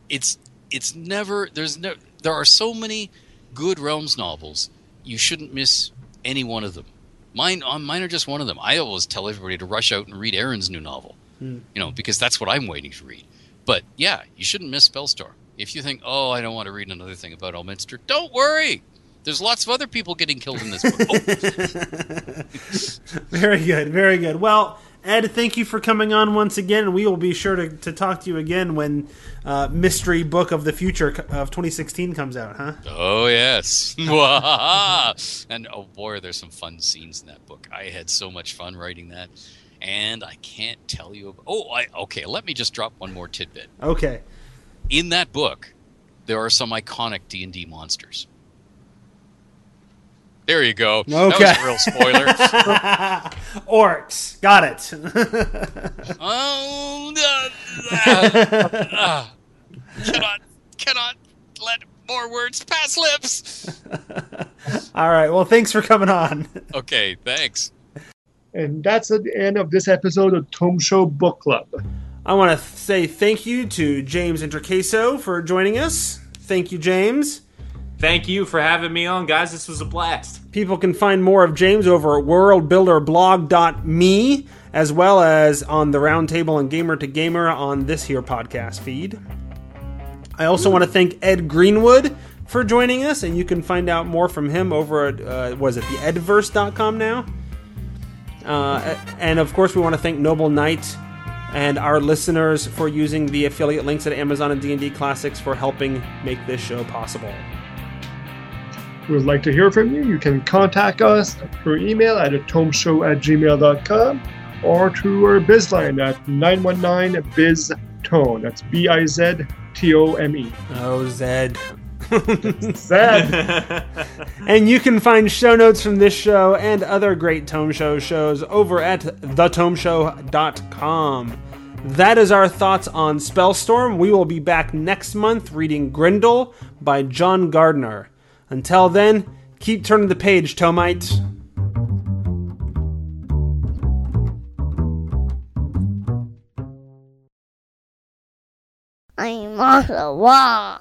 it's it's never there's no there are so many good realms novels. You shouldn't miss any one of them. Mine, um, mine are just one of them. I always tell everybody to rush out and read Erin's new novel, you know, because that's what I'm waiting to read. But yeah, you shouldn't miss Spellstorm. If you think, oh, I don't want to read another thing about Elminster, don't worry. There's lots of other people getting killed in this book. <laughs> Oh, Very good, very good. Well, Ed, thank you for coming on once again, and we will be sure to, to talk to you again when uh, Mystery Book of the Future of 2016 comes out, huh? Oh yes, <laughs> and oh boy, there's some fun scenes in that book. I had so much fun writing that, and I can't tell you. About, oh, I okay. Let me just drop one more tidbit. Okay. In that book, there are some iconic D and D monsters. There you go. That was Okay. a real spoiler. <laughs> Orcs. Got it. <laughs> oh, uh, <laughs> uh, cannot, cannot let more words pass lips. All right. Well, thanks for coming on. Okay, thanks. And that's the end of this episode of Tome Show Book Club. I want to say thank you to James Introcaso for joining us. Thank you, James. Thank you for having me on, guys. This was a blast. People can find more of James over at worldbuilderblog.me as well as on the Roundtable and Gamer to Gamer on this here podcast feed. I also want to thank Ed Greenwood for joining us, and you can find out more from him over at, uh, was it the edverse.com now? Uh, and of course, we want to thank Noble Knight and our listeners for using the affiliate links at Amazon and D&D Classics for helping make this show possible. We would like to hear from you. You can contact us through email at atomeshow at gmail.com or through our biz line at 919-BIZ-TONE. That's B-I-Z-T-O-M-E. Oh, <laughs> Zed. Zed! <laughs> And you can find show notes from this show and other great Tome Show shows over at thetomeshow.com. That is our thoughts on Spellstorm. We will be back next month reading Grendel by John Gardner. Until then, keep turning the page, Tomites. I'm on the wall.